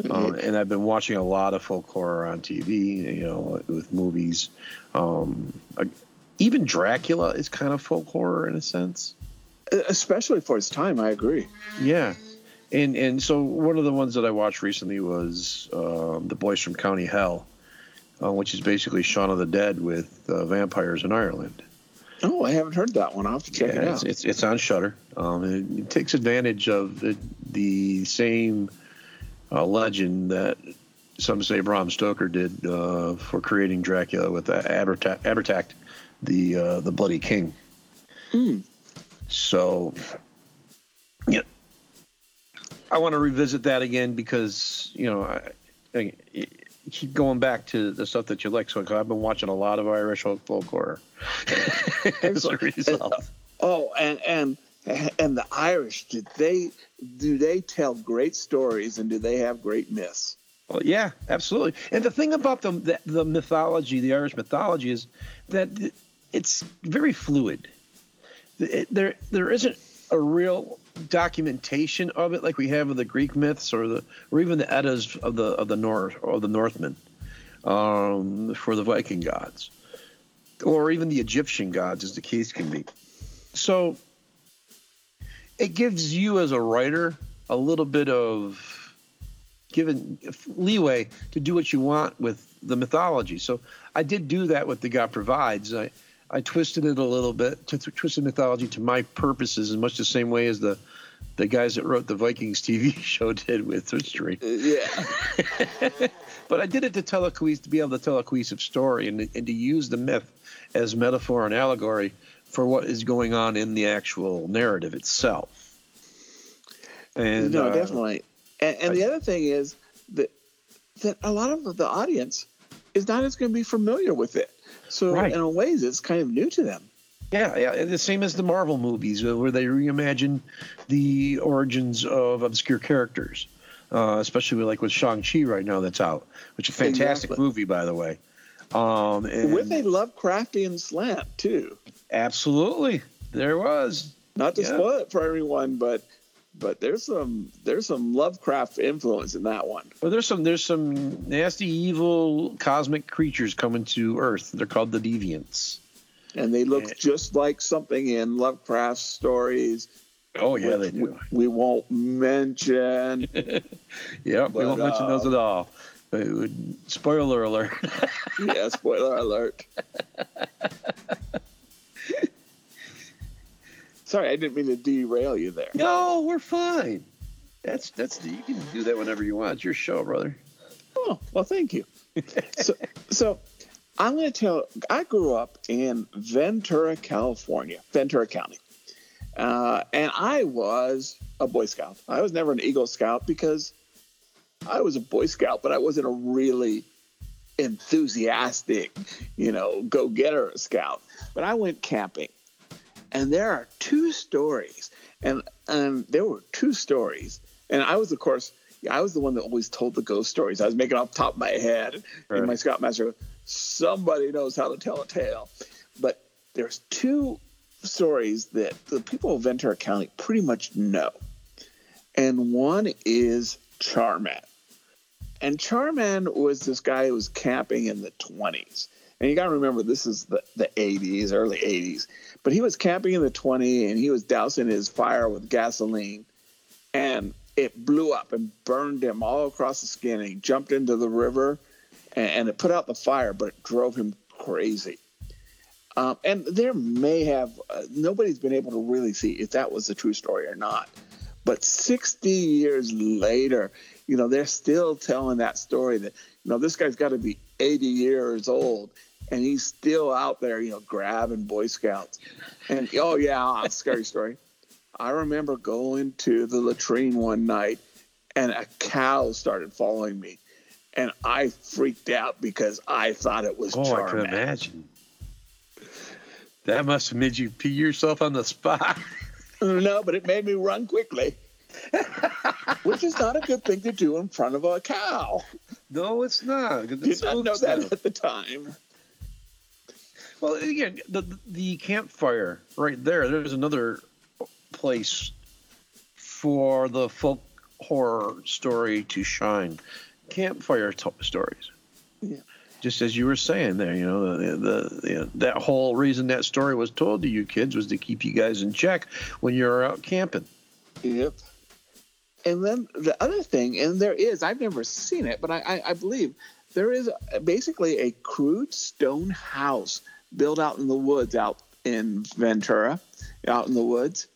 Um, and I've been watching a lot of folk horror on TV, you know, with movies. Um, even Dracula is kind of folk horror in a sense. Especially for its time, I agree. Yeah, and and so one of the ones that I watched recently was um, the Boys from County Hell, uh, which is basically Shaun of the Dead with uh, vampires in Ireland. Oh, I haven't heard that one. I'll have to check it it's, out. it's it's on Shudder. Um, it, it takes advantage of the, the same uh, legend that some say Bram Stoker did uh, for creating Dracula with uh, Aberta- Abhartach, the uh, the Bloody King. Hmm. So, yeah, I want to revisit that again because you know I, I keep going back to the stuff that you like. So I've been watching a lot of Irish folk horror (laughs) as a result. Oh, and and (laughs) and the Irish did they do they tell great stories and do they have great myths? Well, yeah, absolutely. And the thing about the, the the mythology, the Irish mythology, is that it's very fluid. It, there there isn't a real documentation of it like we have of the Greek myths or the or even the Eddas of the of the North or the Northmen um, for the Viking gods, or even the Egyptian gods, as the case can be. So it gives you as a writer a little bit of given leeway to do what you want with the mythology. So I did do that with the God provides. I I twisted it a little bit, to twisted mythology to my purposes, in much the same way as the the guys that wrote the Vikings (laughs) TV show did with history. Uh, yeah. (laughs) but I did it to tell a cohes- to be able to tell a cohesive story and, and to use the myth as metaphor and allegory for what is going on in the actual narrative itself. And no, uh, definitely. And, and the other thing is that that a lot of the audience is not as going to be familiar with it. So Right. in a ways, it's kind of new to them. Yeah, yeah, the same as the Marvel movies, uh, where they reimagine the origins of obscure characters, uh, especially with, like with Shang Chi right now that's out, which is a fantastic Exactly. movie, by the way. Um, and With a Lovecraftian slant too. Absolutely, there was. Not to Yeah. spoil it for everyone, but but there's some there's some Lovecraft influence in that one. Well, there's some there's some nasty, evil cosmic creatures coming to Earth. They're called the Deviants. And they look Yeah. just like something in Lovecraft stories. Oh yeah, they do. We, we won't mention. (laughs) Yeah, we won't mention those uh, at all. But it would, spoiler alert. yeah, spoiler alert. (laughs) Sorry, I didn't mean to derail you there. no, we're fine. That's that's you can do that whenever you want. It's your show, brother. Oh, well, thank you. (laughs) so, so I'm going to tell. I grew up in Ventura, California, Ventura County, uh, and I was a Boy Scout. I was never an Eagle Scout because I was a Boy Scout, but I wasn't a really enthusiastic, you know, go-getter scout. But I went camping, and there are two stories, and and there were two stories, and I was, of course, I was the one that always told the ghost stories. I was making off the top of my head, and my scoutmaster, somebody knows how to tell a tale. But there's two stories that the people of Ventura County pretty much know. And one is Charman. And Charman was this guy who was camping in the 20s. And you got to remember, this is the, the 80s, early 80s. But he was camping in the 20 and he was dousing his fire with gasoline. And it blew up and burned him all across the skin. And he jumped into the river and, and it put out the fire, but it drove him crazy. Um, and there may have, uh, nobody's been able to really see if that was a true story or not. But 60 years later, you know, they're still telling that story that, you know, this guy's got to be 80 years old and he's still out there, you know, grabbing Boy Scouts. And oh, yeah, (laughs) scary story. I remember going to the latrine one night and a cow started following me. And I freaked out because I thought it was Oh, I Charman. can imagine. That must have made you pee yourself on the spot. (laughs) No, but it made me run quickly, which is not a good thing to do in front of a cow. No, it's not. Did not know that at the time. Well, again, the the campfire right there. There's another place for the folk horror story to shine. Campfire to- stories. Yeah. Just as you were saying there, you know, the, the, the that whole reason that story was told to you kids was to keep you guys in check when you're out camping. Yep. And then the other thing, and there is, I've never seen it, but I, I, I believe there is basically a crude stone house built out in the woods out in Ventura, out in the woods.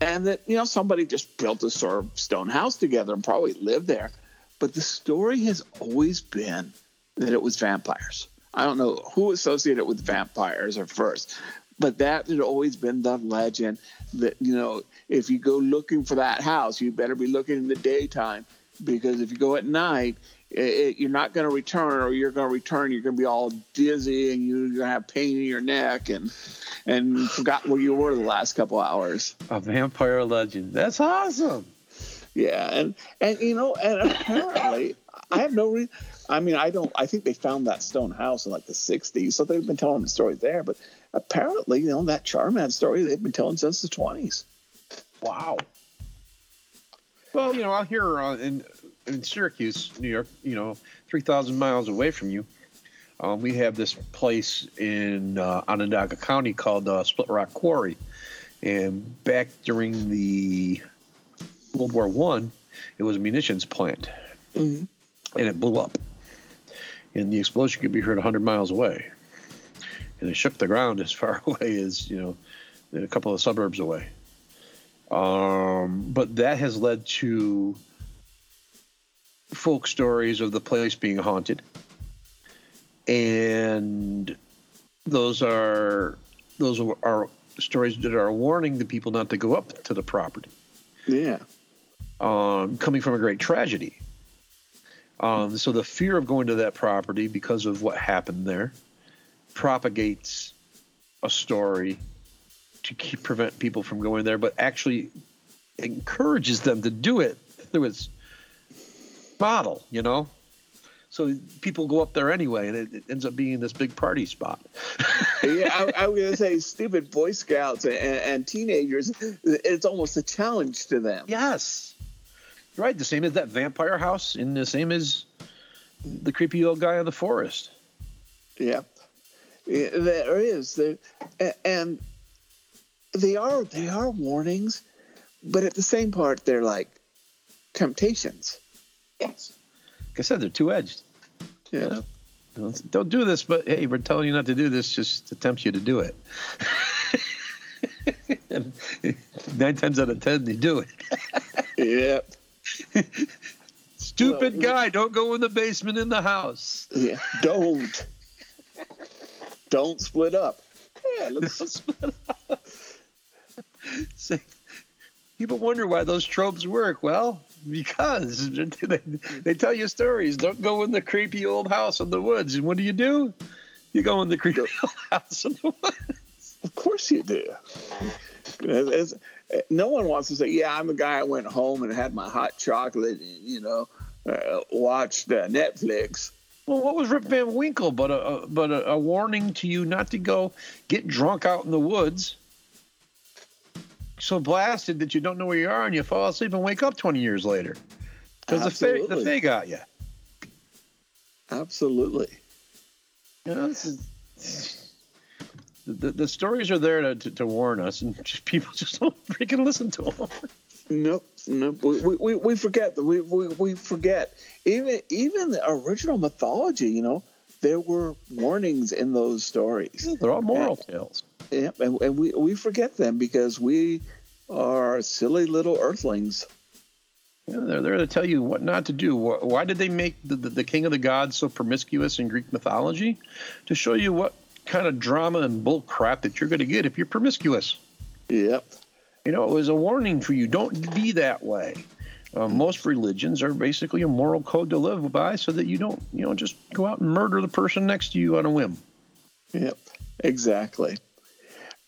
And that, you know, somebody just built a sort of stone house together and probably lived there. But the story has always been that it was vampires. I don't know who associated it with vampires at first, but that had always been the legend that, you know, if you go looking for that house, you better be looking in the daytime because if you go at night, it, it, you're not going to return, or you're going to return, you're going to be all dizzy and you're going to have pain in your neck and and forgot where you were the last couple hours. A vampire legend. That's awesome. Yeah, and and you know, and apparently, I have no reason. I mean, I don't. I think they found that stone house in like the '60s, so they've been telling the story there. But apparently, you know, that Charman story they've been telling since the '20s. Wow. Well, you know, out hear uh, in in Syracuse, New York, you know, three thousand miles away from you, um, we have this place in uh, Onondaga County called uh, Split Rock Quarry, and back during the World War One, it was a munitions plant, Mhm. and it blew up, and the explosion could be heard hundred miles away, and it shook the ground (laughs) as far away as you know, a couple of suburbs away. Um, but that has led to folk stories of the place being haunted, and those are those are stories that are warning the people not to go up to the property, Yeah, um, coming from a great tragedy. Um, so the fear of going to that property because of what happened there propagates a story to keep prevent people from going there, but actually encourages them to do it. Through its model, you know. So people go up there anyway, and it, it ends up being this big party spot. (laughs) yeah. I, I was gonna say, stupid Boy Scouts and, and teenagers. It's almost a challenge to them. yes, right. The same as that vampire house, and the same as the creepy old guy in the forest. Yeah, Yeah, there is. There, and they are they are warnings, but at the same part, they're like temptations. Yes. Like I said, they're two edged. Yeah. Don't, don't do this, but hey, we're telling you not to do this just to tempt you to do it. (laughs) nine times out of ten, they do it. Yep. (laughs) Stupid Well, guy, don't go in the basement in the house. Yeah. Don't. Don't split up. Yeah. Let's, split up. (laughs) See, people wonder why those tropes work. Well, because (laughs) they, they tell you stories. Don't go in the creepy old house in the woods. And what do you do? You go in the creepy old house in the woods. of course you do. It's- it's- no one wants to say, "Yeah, I'm a guy. I went home and had my hot chocolate and you know uh, watched uh, Netflix." Well, what was Rip Van Winkle but a, a but a, a warning to you not to go get drunk out in the woods so blasted that you don't know where you are and you fall asleep and wake up 20 years later. Because the fae, the fae got you. Absolutely. You know, this is- the, the, stories are there to, to, to warn us, and just, (laughs) people just don't freaking listen to them. Nope, nope. We, we- we, we forget that we, we, we forget even even the original mythology. You know, there were warnings in those stories. They're all moral tales. Yep, and, and we we forget them because we are silly little earthlings. Yeah, they're there to tell you what not to do. Why did they make the, the, the king of the gods so promiscuous in Greek mythology? To show you what kind of drama and bull crap that you're going to get if you're promiscuous. Yep. You know, it was a warning for you. Don't be that way. Uh, most religions are basically a moral code to live by so that you don't, you know, just go out and murder the person next to you on a whim. Yep. Exactly.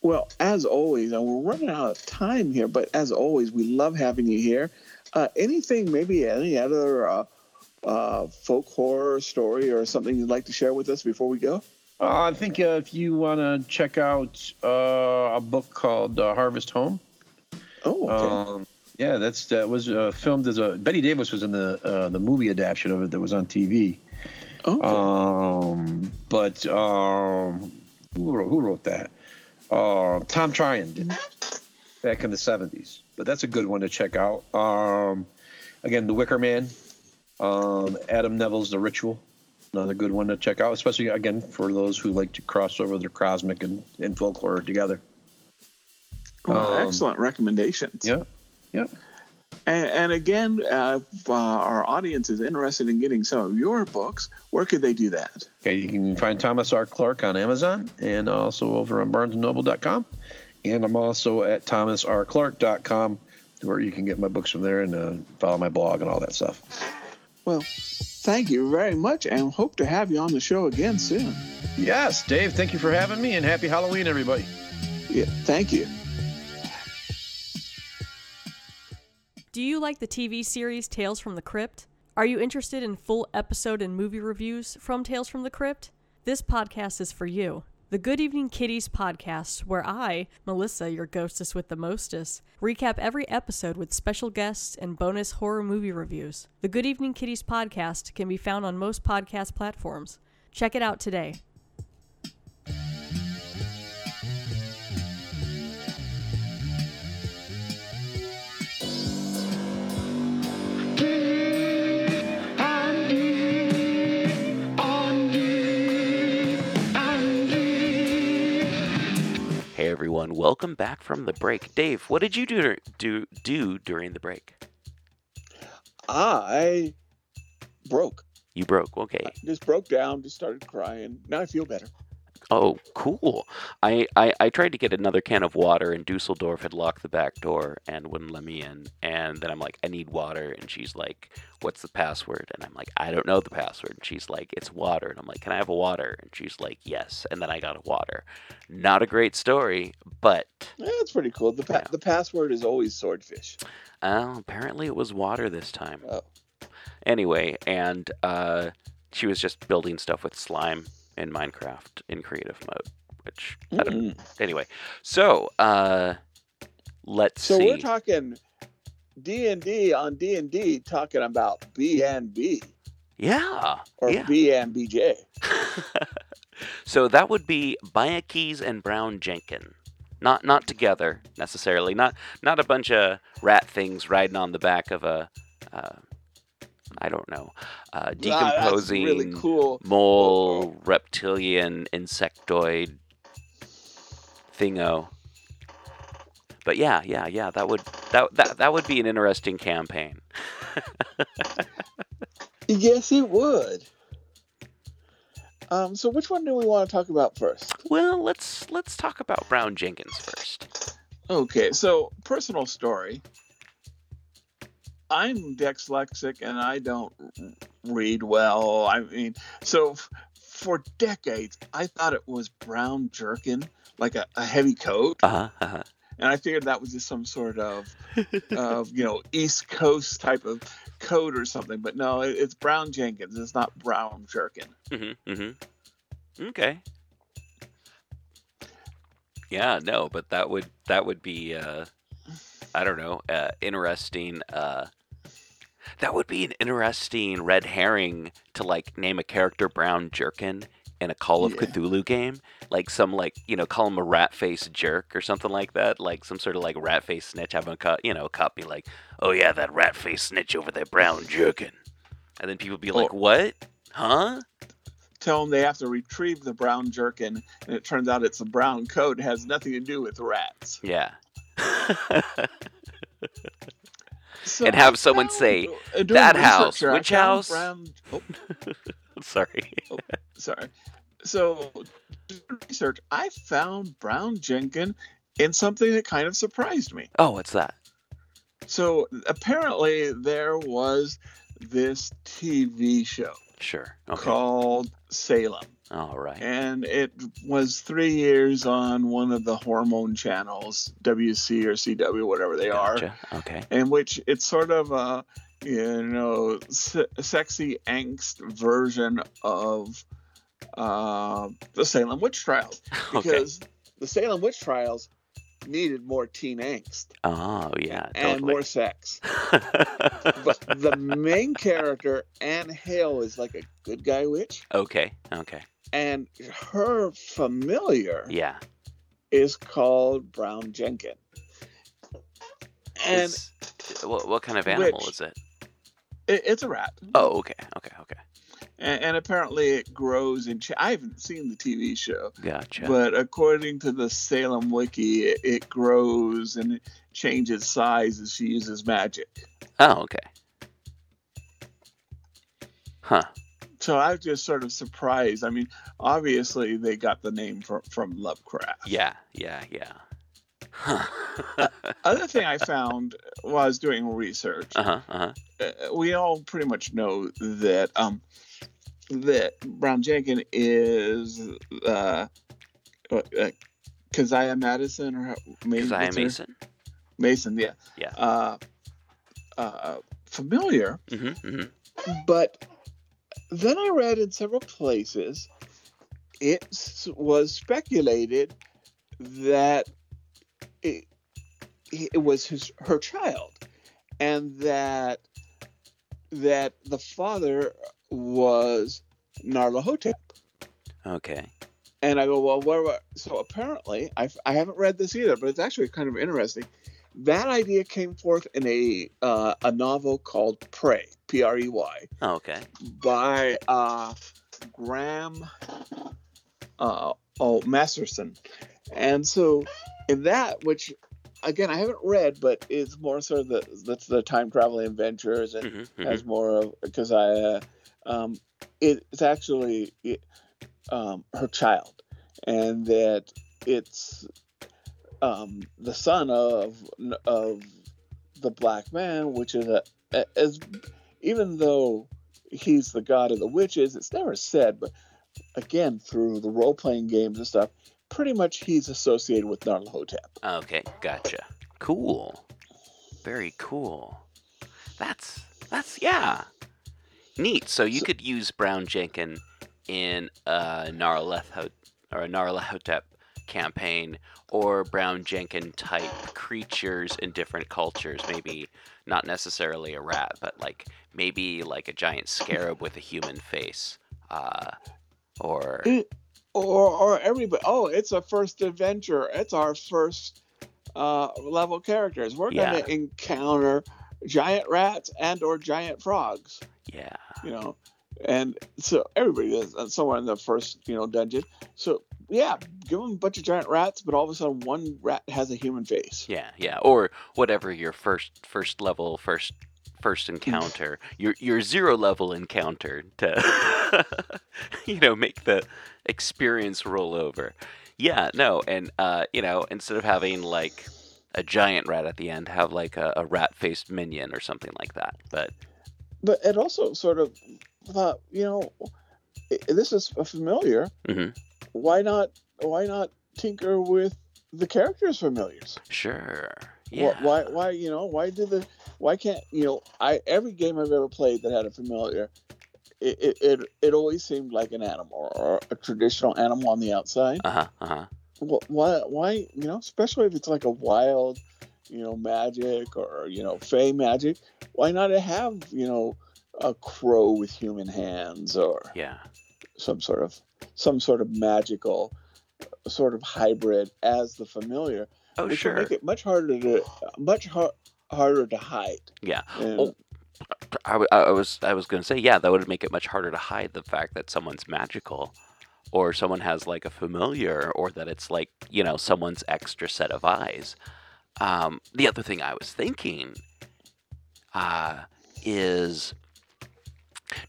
Well, as always, and we're running out of time here, but as always, we love having you here. Uh, anything, maybe any other uh, uh, folk horror story or something you'd like to share with us before we go? Uh, I think uh, if you want to check out uh, a book called uh, Harvest Home, Oh, okay. Um, yeah, that's that was uh, filmed as a Bette Davis was in the uh, the movie adaptation of it that was on TV. okay. Um, but um, who wrote, who wrote that? Uh, Tom Tryon did back in the seventies. But that's a good one to check out. Um, again, The Wicker Man, um, Adam Nevill's The Ritual, another good one to check out, especially again for those who like to cross over their cosmic and, and folk horror together. Well, um, excellent recommendations. Yeah, yeah. And, and again, uh, if uh, our audience is interested in getting some of your books, where could they do that? Okay, you can find Thomas R. Clark on Amazon and also over on BarnesandNoble.com. And I'm also at thomasrclark.com where you can get my books from there and uh, follow my blog and all that stuff. Well, thank you very much, and hope to have you on the show again soon. Yes, Dave, thank you for having me and happy Halloween, everybody. Yeah, thank you. Do you like the TV series Tales from the Crypt? Are you interested in full episode and movie reviews from Tales from the Crypt? This podcast is for you. The Good Evening Kitties podcast, where I, Melissa, your ghostess with the mostest, recap every episode with special guests and bonus horror movie reviews. The Good Evening Kitties podcast can be found on most podcast platforms. Check it out today. Everyone, welcome back from the break. Dave, what did you do do do during the break? I broke. You broke. Okay. Just broke down, just started crying. Now I feel better. Oh, cool. I, I I tried to get another can of water, and Dusseldorf had locked the back door and wouldn't let me in. And then I'm like, I need water, and she's like, What's the password? And I'm like, I don't know the password. And she's like, It's water. And I'm like, Can I have a water? And she's like, Yes. And then I got a water. Not a great story, but Yeah, that's pretty cool. The pa- Yeah. the password is always swordfish. uh, apparently it was water this time. Oh. Anyway, and uh, she was just building stuff with slime in Minecraft in creative mode, which I don't Mm. anyway so uh let's So see. we're talking D and D on D and D, talking about B and B. Yeah or yeah. B and BJ. (laughs) so that would be Byakhees and Brown Jenkin. Not not together necessarily. Not not a bunch of rat things riding on the back of a uh, I don't know uh, decomposing really cool. mole reptilian insectoid thingo but yeah yeah yeah that would that that, that would be an interesting campaign (laughs) Yes, it would. Um, so which one do we want to talk about first? Well, let's let's talk about Brown Jenkins first. Okay, so personal story. I'm dyslexic and I don't read well. I mean, so f- for decades I thought it was brown jerkin, like a, a heavy coat, Uh-huh, uh-huh. and I figured that was just some sort of, (laughs) of you know, East Coast type of coat or something. But no, it, it's brown Jenkins. It's not brown jerkin. Mm-hmm, mm-hmm. Okay. Yeah, no, but that would that would be uh, I don't know, uh, interesting. Uh, that would be an interesting red herring to like name a character Brown Jerkin in a Call of Yeah. Cthulhu game. Like some like you know call him a rat face jerk or something like that. Like some sort of like rat face snitch having a cut you know cop be like, oh yeah that rat face snitch over there Brown Jerkin, and then people be like, Or- what? Huh? Tell them they have to retrieve the brown jerkin, and it turns out it's a brown coat. It has nothing to do with rats. Yeah. (laughs) So And have someone found- say, "That house, which house?" Brown, oh. (laughs) oh, Sorry. sorry. So, research, I found Brown Jenkin in something that kind of surprised me. Oh, what's that? So, apparently, there was this TV show Sure. Okay. called Salem, All right. and it was three years on one of the hormone channels, WC or CW, whatever they are. Gotcha. Okay. in which it's sort of a you know se- sexy angst version of uh, the Salem witch trials (laughs) Okay. because the Salem witch trials needed more teen angst Oh yeah. and Totally. more sex. (laughs) But the main character Anne Hale is like a good guy witch, okay. Okay. and her familiar Yeah. is called Brown Jenkin. And what, what kind of animal is it? it, it's a rat. Oh, okay. Okay. Okay. And, and apparently it grows and Ch- I haven't seen the TV show, Gotcha. but according to the Salem wiki, it, it grows and it changes size as she uses magic. oh, okay. Huh. So I was just sort of surprised. I mean, obviously they got the name from from Lovecraft. Yeah. Yeah. Yeah. Huh. (laughs) Other thing I found while I was doing research, uh huh. Uh huh. uh, we all pretty much know that um that Brown Jenkins is uh, uh, Keziah Madison or Mason, Keziah Mason. Mason, yeah. Yeah. Uh, uh, familiar, Mm-hmm. mm-hmm. but then I read in several places it was speculated that it, it was his her child, and that that the father was Nyarlathotep. Okay. And I go, well, about? So apparently, I, I haven't read this either, but it's actually kind of interesting. That idea came forth in a uh, a novel called Prey, P R E Y, Oh, okay. by uh, Graham uh, oh Masterton. And so in that, which again I haven't read, but it's more sort of the that's the time traveling adventures and Mm-hmm. has more of because I uh, um, it, it's actually it, um, her child, and that it's um, the son of of the black man, which is a, as even though he's the god of the witches, it's never said, but again through the role playing games and stuff, pretty much he's associated with Nyarlathotep. Okay, gotcha. Cool. Very cool. That's that's yeah. Neat. So you could use Brown Jenkin in a Narlethot or a Nyarlathotep campaign or Brown Jenkin type creatures in different cultures. Maybe not necessarily a rat, but like maybe like a giant scarab with a human face. Uh, or or or everybody oh it's a first adventure it's our first uh level characters we're Yeah. gonna encounter giant rats and or giant frogs yeah. you know and so everybody is somewhere in the first you know dungeon so yeah give them a bunch of giant rats but all of a sudden one rat has a human face Yeah, yeah, or whatever your first first level first first encounter, (laughs) your your zero level encounter to (laughs) you know make the experience roll over. Yeah, no, and uh, you know instead of having like a giant rat at the end, have like a, a rat faced minion or something like that. But but it also sort of thought you know this is a familiar. Mhm. why not why not tinker with the characters familiars? Sure, yeah, Why, why, you know, why do the, why can't, you know, I every game I've ever played that had a familiar, it it, it, it always seemed like an animal or a traditional animal on the outside. uh huh, uh huh, Why, why, you know, especially if it's like a wild you know, magic or you know, fey magic, why not have you know a crow with human hands or Yeah. some sort of some sort of magical sort of hybrid as the familiar, Oh, which sure. make it much harder to much har- harder to hide. Yeah. And- Oh, I, I was I was gonna say yeah, that would make it much harder to hide the fact that someone's magical, or someone has like a familiar, or that it's like you know someone's extra set of eyes. Um, the other thing I was thinking uh, is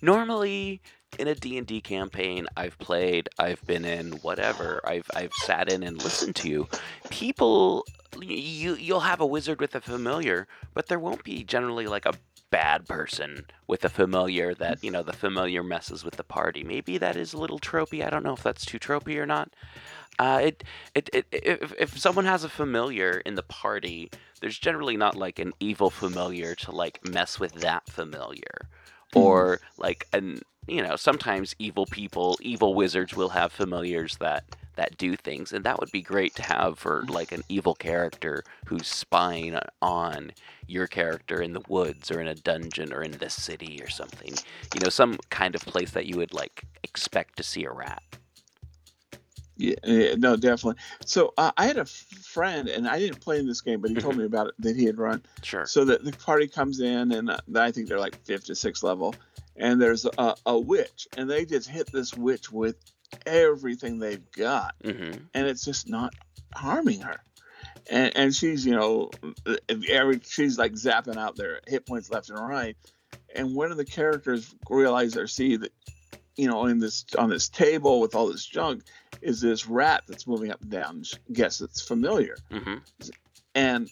normally in a D&D campaign I've played, I've been in whatever, I've I've sat in and listened to people you you'll have a wizard with a familiar, but there won't be generally like a bad person with a familiar that, you know, the familiar messes with the party. Maybe that is a little tropey. I don't know if that's too tropey or not. Uh, it, it, it, if, if someone has a familiar in the party, there's generally not like an evil familiar to like mess with that familiar. Or like an you know, sometimes evil people, evil wizards will have familiars that that do things, and that would be great to have for like an evil character who's spying on your character in the woods or in a dungeon or in the city or something. You know, some kind of place that you would like expect to see a rat. Yeah, yeah, no, definitely. So uh, I had a friend, and I didn't play in this game, but he told Mhm. me about it that he had run. Sure. So that the party comes in, and uh, I think they're like fifth to sixth level, and there's a, a witch, and they just hit this witch with everything they've got, hmm and it's just not harming her. And, and she's, you know, every she's like zapping out their hit points left and right. And one of the characters realize or see that, you know, in this on this table with all this junk is this rat that's moving up and down. Guess it's familiar, hmm and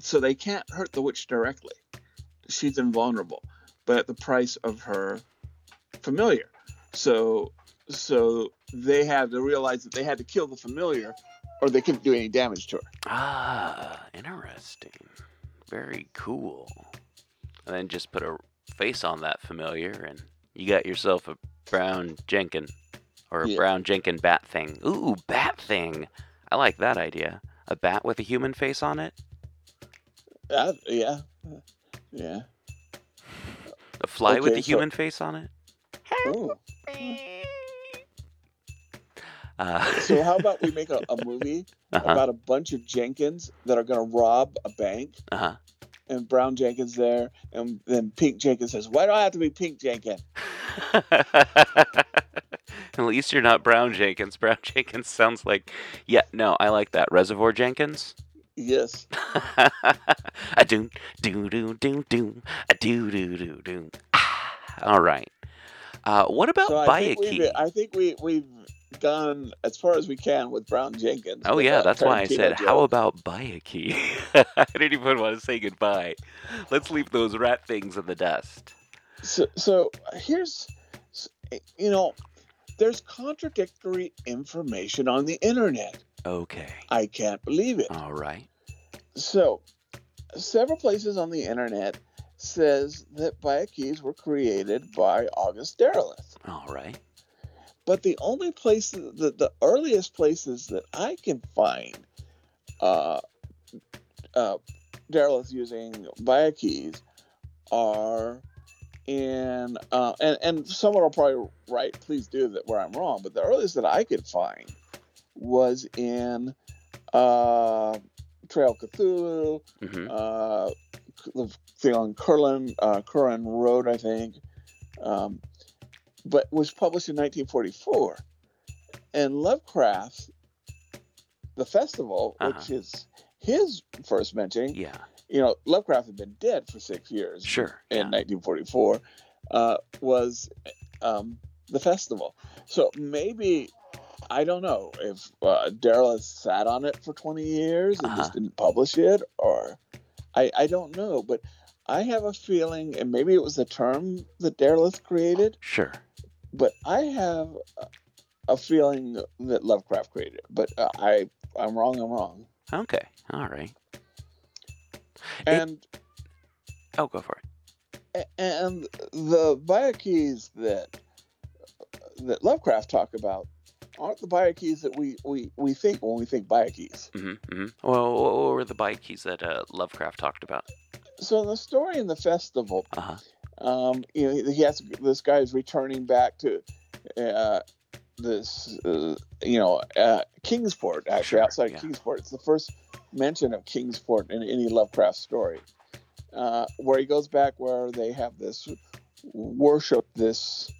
so they can't hurt the witch directly. She's invulnerable, but at the price of her familiar. So so they had to realize that they had to kill the familiar, or they couldn't do any damage to her. Ah, interesting. Very cool. And then just put a face on that familiar, and you got yourself a brown Jenkin, or a Yeah. brown Jenkin bat thing. Ooh, bat thing. I like that idea. A bat with a human face on it. Uh, yeah, yeah. A fly with Okay, a so- human face on it. Ooh. Uh, So how about we make a, a movie (laughs) uh-huh, about a bunch of Jenkins that are going to rob a bank, uh-huh. And Brown Jenkins there, and then Pink Jenkins says, "Why do I have to be Pink Jenkins?" (laughs) At least you're not Brown Jenkins. Brown (laughs) Jenkins sounds like, yeah, no, I like that. Reservoir Jenkins. Yes. (laughs) a do do do do do a do do do do. Ah, All right. Uh, what about So I buy think, I think we we've gone as far as we can with Brown Jenkins. Oh yeah, that's why I said, how about buy a key? (laughs) I didn't even want to say goodbye. Let's leave those rat things in the dust. So, so here's, you know, there's contradictory information on the internet. Okay. I can't believe it. All right. So, several places on the internet says that Byakhees were created by August Derleth. All right. But the only places, the, the earliest places that I can find uh, uh, using keys, are in, uh, and, and someone will probably write, please do that where I'm wrong, but the earliest that I could find was in uh, Trail Cthulhu, hmm uh, the thing on Curlin, uh, Curran Road, I think, um, but was published in 1944. And Lovecraft, the festival, which Uh-huh. is his first mentioning, Yeah. you know, Lovecraft had been dead for six years Sure. in yeah. 1944, uh, was um, the festival. So maybe. I don't know if uh, Daryl has sat on it for 20 years and just Uh-huh. didn't publish it, or I, I don't know. But I have a feeling, and maybe it was the term that Derleth created, Sure. but I have a, a feeling that Lovecraft created. But uh, I, I'm wrong. I'm wrong. Okay. All right. And Oh, go for it. and the Byakhees that that Lovecraft talked about aren't the Byakhees that we, we, we think when we think Byakhees. hmm hmm Well, what were the Byakhees that uh, Lovecraft talked about? So the story in the festival, Uh huh. um, you know, he has this guy is returning back to uh, this, uh, you know, uh, Kingsport. Actually, Sure, outside yeah. Kingsport, it's the first mention of Kingsport in any Lovecraft story, uh, where he goes back where they have this worship, this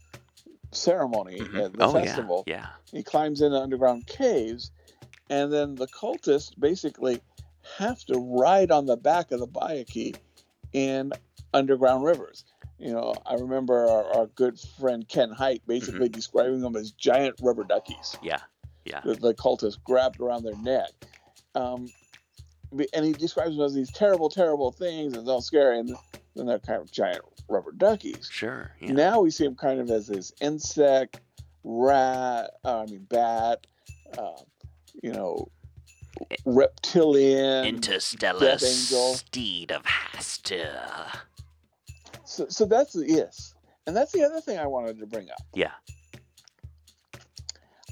ceremony Mhm. at the Oh festival. yeah. He climbs into underground caves, and then the cultists basically have to ride on the back of the Byakhee in underground rivers. You know, I remember our, our good friend Ken Hite basically describing them as giant rubber duckies Yeah. Yeah. that the cultists grabbed around their neck. Um, and he describes them as these terrible, terrible things and all scary, and then they're kind of giant rubber duckies. Sure. Yeah. Now we see them kind of as this insect, rat, uh, I mean bat, uh, you know, reptilian. Interstellar steed of Hastur. So, so that's yes, and that's the other thing I wanted to bring up. Yeah.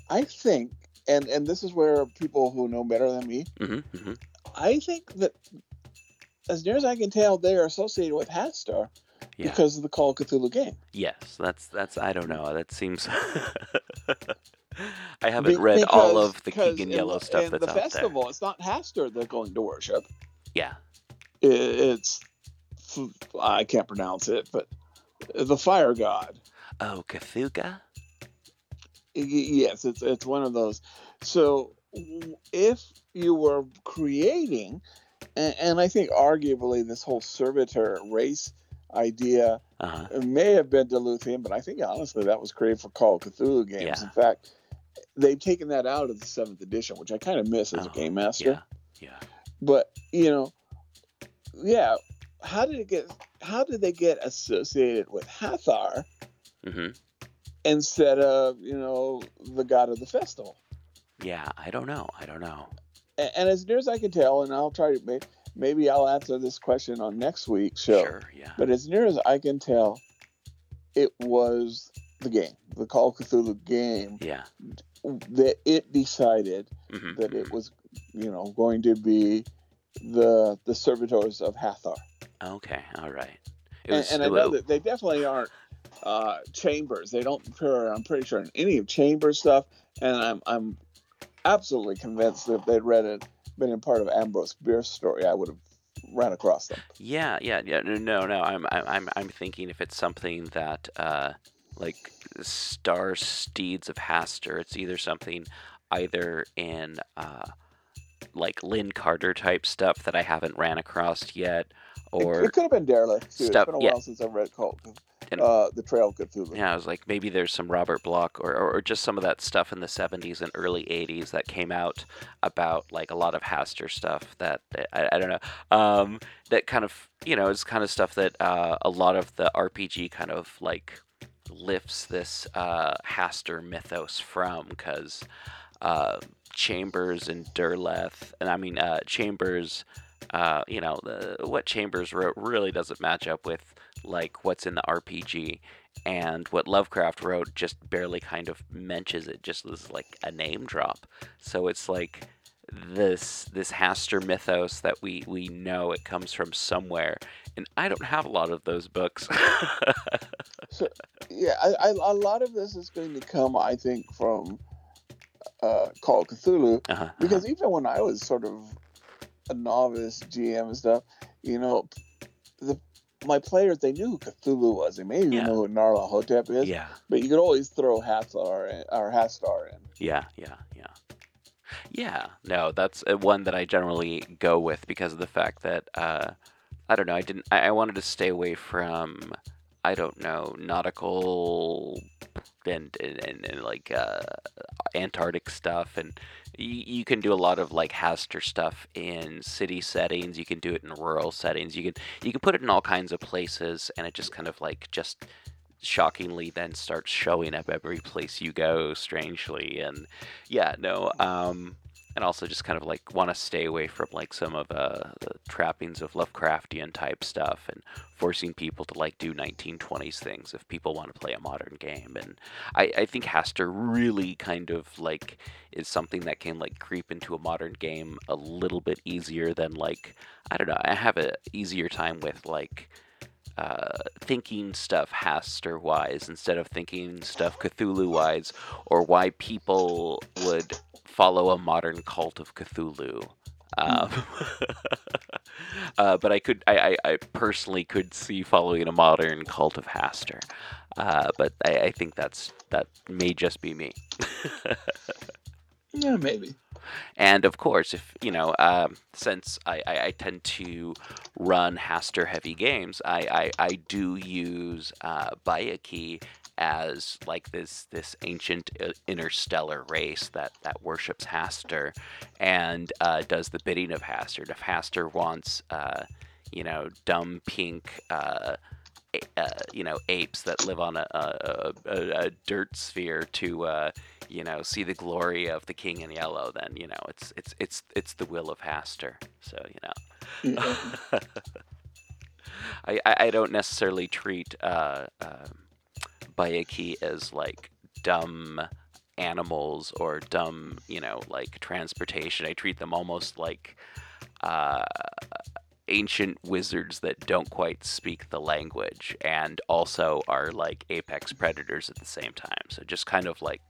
I think, and and this is where people who know better than me, hmm hmm I think that, as near as I can tell, they are associated with Hastur Yeah. because of the Call of Cthulhu game. Yes. That's that's. I don't know. That seems. (laughs) (laughs) I haven't Be- read all of the because Keegan in Yellow the- stuff in that's the out festival. It's not Hastur they're going to worship. Yeah. I- It's I can't pronounce it, but the fire god. Oh, Cthulhu. Yes, it's it's one of those. So if you were creating, and, and I think arguably this whole servitor race idea Uh huh. may have been Derlethian, but I think honestly that was created for Call of Cthulhu games. Yeah. In fact, they've taken that out of the seventh edition, which I kind of miss as a Oh, game master. Yeah. Yeah. But you know, yeah, how did it get? How did they get associated with Hastur hmm instead of you know the god of the festival? Yeah. I don't know. I don't know. And, and as near as I can tell, and I'll try to maybe, maybe I'll answer this question on next week's show. Sure. Yeah. But as near as I can tell, it was the game, the Call of Cthulhu game, Yeah. That it decided hmm that it was, you know, going to be the the servitors of Hastur. Okay. All right. It And, was. and I know that they definitely aren't uh, chambers. They don't appear. I'm pretty sure in any of Chambers stuff. And I'm I'm absolutely convinced that if they'd read it, been in part of Ambrose Bierce's story, I would have ran across them. Yeah, yeah, yeah. No, no, no. I'm, I'm, I'm, I'm thinking if it's something that, uh, like Star Steeds of Hastur, it's either something either in, uh, like Lin Carter type stuff that I haven't ran across yet, or it, could have been Derleth too. stuff- it's been a yeah. while since I've read Cult, And- uh, the Trail of Cthulhu. yeah, I was like maybe there's some Robert Bloch or, or, or just some of that stuff in the 70s and early 80s that came out about like a lot of Hastur stuff that I, I don't know um, that kind of you know is kind of stuff that uh, a lot of the RPG kind of like lifts this uh, Hastur mythos from because uh, Chambers and Derleth and I mean uh, Chambers uh, you know the, what Chambers wrote really doesn't match up with like what's in the RPG and what Lovecraft wrote just barely kind of mentions it just as like a name drop. So it's like this this Hastur mythos that we we know it comes from somewhere, and I don't have a lot of those books. (laughs) So yeah, I, I, a lot of this is going to come, I think, from uh, Call of Cthulhu. uh-huh, uh-huh. because even when I was sort of a novice GM and stuff, you know, the my players they knew who Cthulhu was. They may even Yeah. know who Nyarlathotep is, yeah, but you could always throw Hastur in, or Hastur in. yeah, yeah, yeah. Yeah, no, that's uh, one that I generally go with because of the fact that uh, I don't know. I didn't. I, I wanted to stay away from. I don't know nautical and and, and, and like uh, Antarctic stuff, and you, you can do a lot of like Hastur stuff in city settings. You can do it in rural settings. You can you can put it in all kinds of places, and it just kind of like just shockingly then starts showing up every place you go strangely and yeah no um and also just kind of like want to stay away from like some of uh, the trappings of Lovecraftian type stuff and forcing people to like do 1920s things if people want to play a modern game. And I, I think Hastur really kind of like is something that can like creep into a modern game a little bit easier than like I don't know. I have a easier time with like uh, thinking stuff Hastur wise instead of thinking stuff Cthulhu wise, or why people would follow a modern cult of Cthulhu. Um, (laughs) uh, but I could, I, I, I, personally could see following a modern cult of Hastur. Uh, but I, I think that's that may just be me. (laughs) yeah, maybe. And of course, if you know, um, since I, I, I, tend to run Hastur heavy games, I, I, I do use uh, Byakhee as like this this ancient uh, interstellar race that that worships Hastur and uh, does the bidding of Hastur. If Hastur wants, uh, you know, dumb pink. Uh, uh, you know, apes that live on a, a, a, a dirt sphere to, uh, you know, see the glory of the king in yellow, then you know it's it's it's it's the will of Hastur. So you know. (laughs) I, I don't necessarily treat uh, um, Byakhee as like dumb animals or dumb, you know, like transportation. I treat them almost like uh, ancient wizards that don't quite speak the language and also are like apex predators at the same time. So just kind of like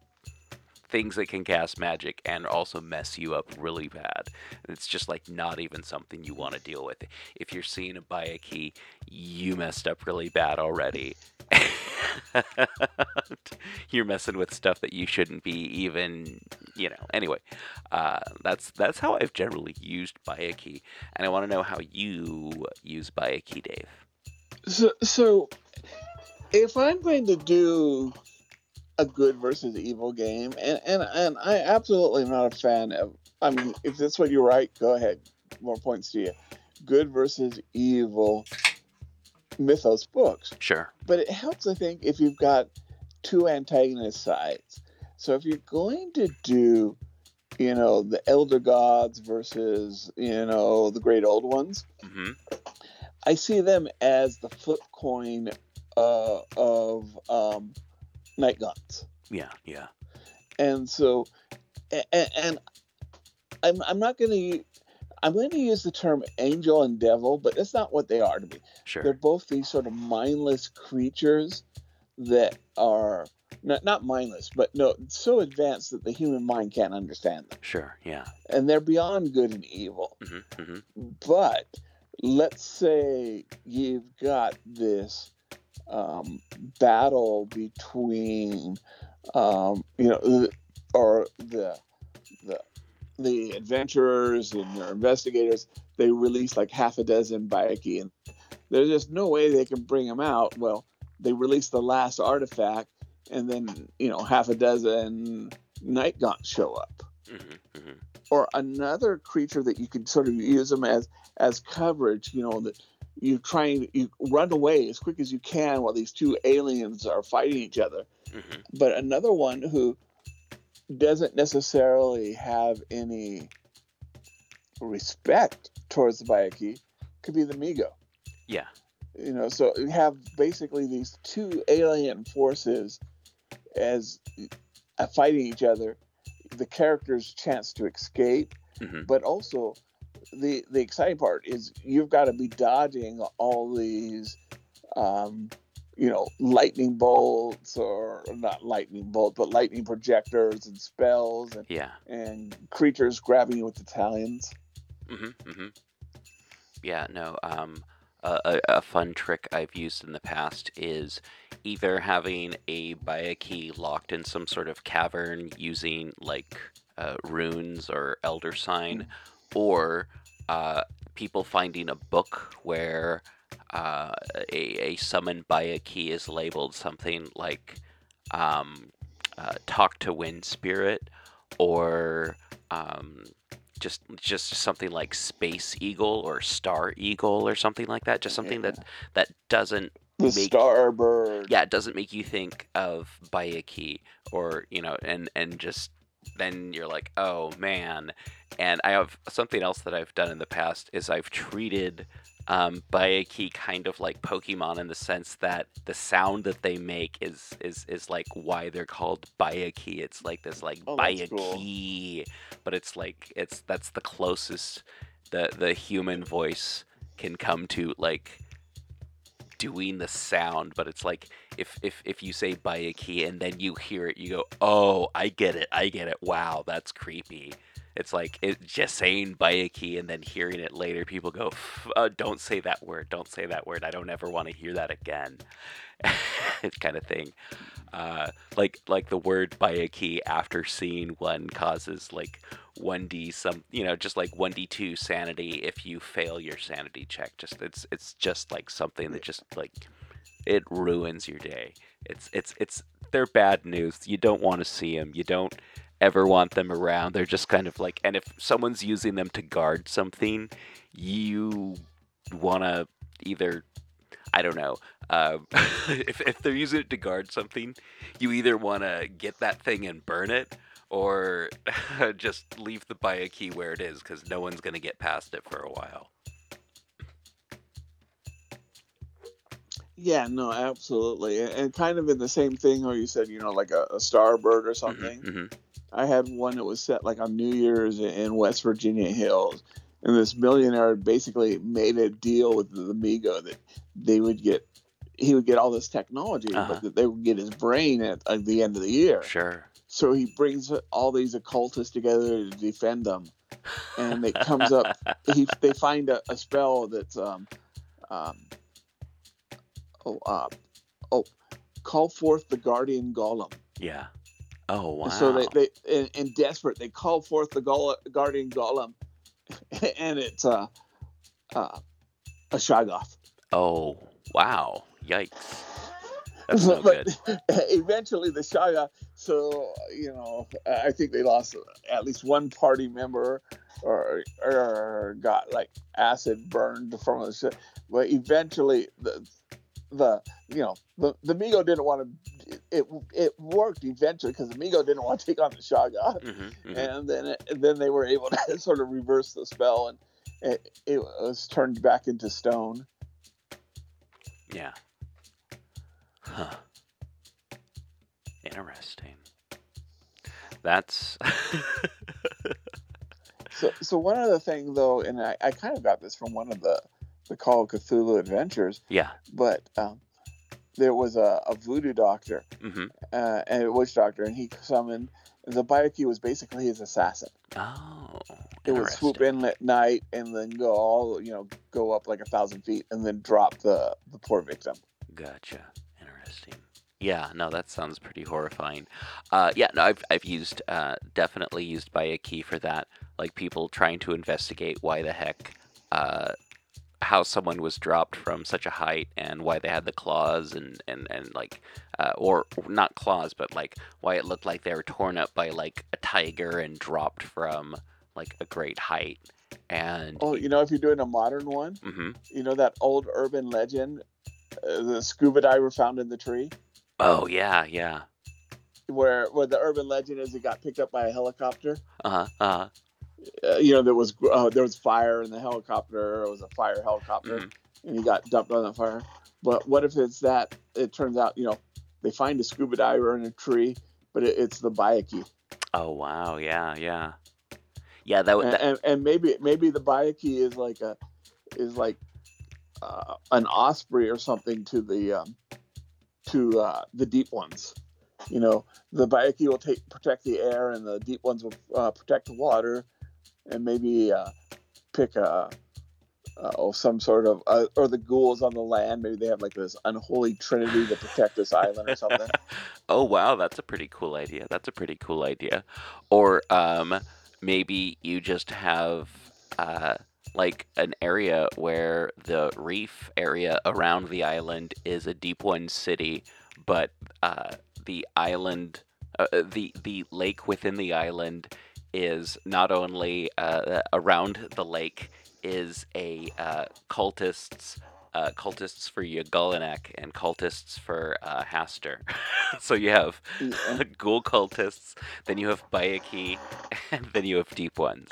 things that can cast magic and also mess you up really bad. It's just like not even something you want to deal with. If you're seeing a Byakhee, you messed up really bad already. (laughs) you're messing with stuff that you shouldn't be even you know anyway uh, that's that's how i've generally used byakhee and i want to know how you use byakhee dave so so if i'm going to do a good versus evil game, and and and I absolutely am not a fan of. I mean, if that's what you write, go ahead. More points to you. Good versus evil mythos books. Sure. But it helps, I think, if you've got two antagonist sides. So if you're going to do, you know, the elder gods versus, you know, the great old ones, mm-hmm. I see them as the flip coin uh, of um, night guns. Yeah, yeah. And so, and, and I'm I'm not going to. I'm going to use the term angel and devil, but that's not what they are to me. Sure. They're both these sort of mindless creatures that are not not mindless, but no, so advanced that the human mind can't understand them. Sure. Yeah. And they're beyond good and evil. Mm-hmm, mm-hmm. But let's say you've got this um, battle between, um, you know, or the the the adventurers and their investigators. They release like half a dozen Byakhee, and there's just no way they can bring them out. Well, they release the last artifact, and then you know half a dozen night gaunts show up. Mm-hmm, mm-hmm. Or another creature that you could sort of use them as as coverage. You know that you try and you run away as quick as you can while these two aliens are fighting each other. Mm-hmm. But another one who doesn't necessarily have any respect towards the Byakhee could be the Mi-Go. Yeah. You know, so you have basically these two alien forces as uh, fighting each other. The character's chance to escape, mm-hmm. but also the the exciting part is you've got to be dodging all these um, you know lightning bolts or not lightning bolt but lightning projectors and spells and yeah. and creatures grabbing you with the talons mm-hmm, mm-hmm. yeah no um a, a fun trick I've used in the past is either having a Byakhee locked in some sort of cavern using like uh, runes or elder sign, mm-hmm or uh, people finding a book where uh, a, a summoned Byakhee is labeled something like um, uh, talk to wind spirit or um, just just something like space eagle or star eagle or something like that just something yeah. that that doesn't the make, starbird yeah it doesn't make you think of Byakhee or you know and and just then you're like, oh man. And I have something else that I've done in the past is I've treated um, Byakhee kind of like Pokemon in the sense that the sound that they make is is is like why they're called Byakhee. It's like this like Oh, that's cool. But it's like it's that's the closest the the human voice can come to like doing the sound, but it's like if if if you say by a key and then you hear it, you go, "Oh, I get it, I get it. Wow, that's creepy." It's like it just saying Byakhee and then hearing it later, people go, "F- uh, "Don't say that word. Don't say that word. I don't ever want to hear that again." (laughs) kind of thing. Uh, like like the word Byakhee after seeing one causes like 1d some you know just like 1d2 sanity if you fail your sanity check just it's it's just like something that just like it ruins your day it's it's it's they're bad news you don't want to see them you don't ever want them around they're just kind of like and if someone's using them to guard something you want to either I don't know. Uh, (laughs) if, if they're using it to guard something, you either want to get that thing and burn it, or (laughs) just leave the a key where it is, because no one's going to get past it for a while. Yeah, no, absolutely, and, kind of in the same thing where you said, you know, like a, a starbird or something. hmm I had one that was set like on New Year's in West Virginia Hills, and this millionaire basically made a deal with the Mi-Go that they would get, he would get all this technology, Uh-huh. but that they would get his brain at, at the end of the year. Sure. So he brings all these occultists together to defend them, and it comes up. (laughs) He they find a, a spell that's um, um, oh uh, oh, call forth the guardian golem. Yeah. Oh wow. So they, they in, in desperate they call forth the gol- guardian golem, (laughs) and it's uh, uh, a Shoggoth. oh wow. Yikes. That's no (laughs) but good. (laughs) eventually the Shoggoth. So you know, I think they lost at least one party member, or or got like acid burned from the. But eventually the the you know the the Mi-Go didn't want to. It it worked eventually because the Mi-Go didn't want to take on the Shoggoth. hmm and then it, and then they were able (laughs) to sort of reverse the spell and it, it was turned back into stone Yeah. Huh. Interesting. That's. (laughs) so so one other thing though and i, I kind of got this from one of the the call of cthulhu adventures yeah. but um, there was a, a voodoo doctor hmm uh, and a witch doctor and he summoned the Byakhee was basically his assassin Oh. it would swoop in at night and then go all you know go up like a thousand feet and then drop the the poor victim Gotcha. Interesting. Yeah, no, that sounds pretty horrifying. Uh, yeah, no, I've I've used uh, definitely used Byakhee for that. Like people trying to investigate why the heck, uh, how someone was dropped from such a height and why they had the claws and and and like, uh, or not claws, but like why it looked like they were torn up by like a tiger and dropped from like a great height. And oh you know if you're doing a modern one hmm you know that old urban legend uh, the scuba diver found in the tree oh yeah, yeah. where where the urban legend is he got picked up by a helicopter Uh-huh, Uh huh. Uh you know there was uh, there was fire in the helicopter it was a fire helicopter Mhm. and he got dumped on the fire but what if it's that it turns out you know they find a scuba diver in a tree but it, it's the Byakhee. Oh wow, yeah, yeah, yeah. That would and, that, and, and maybe maybe the Byakhee is like a is like uh, an osprey or something to the um, to uh, the deep ones. You know, the Byakhee will take protect the air, and the deep ones will uh, protect the water, and maybe uh, pick a. Uh, oh, some sort of, uh, or the ghouls on the land. Maybe they have like this unholy trinity to protect this island or something. (laughs) oh wow, that's a pretty cool idea. That's a pretty cool idea. Or um, maybe you just have uh, like an area where the reef area around the island is a deep one city, but uh, the island, uh, the the lake within the island is not only uh, around the lake is a uh, cultist's uh, cultists for Y'Golonac and cultists for uh, Hastur. (laughs) so you have Yeah. (laughs) ghoul cultists, then you have Byakhee, (laughs) and then you have deep ones.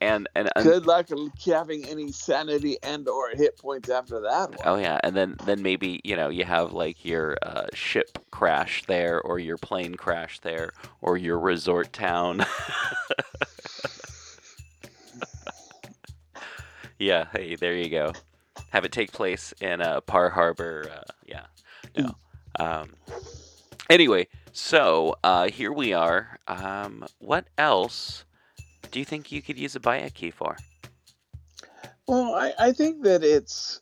and and, and Good luck having any sanity and or hit points after that one. Oh yeah, and then then maybe you know you have like your uh, ship crash there, or your plane crash there, or your resort town. yeah, hey, there you go. Have it take place in uh, Bar Harbor. Uh, yeah, no. Um, anyway, so uh, here we are. Um, what else do you think you could use a Byakhee for? Well, I, I think that it's,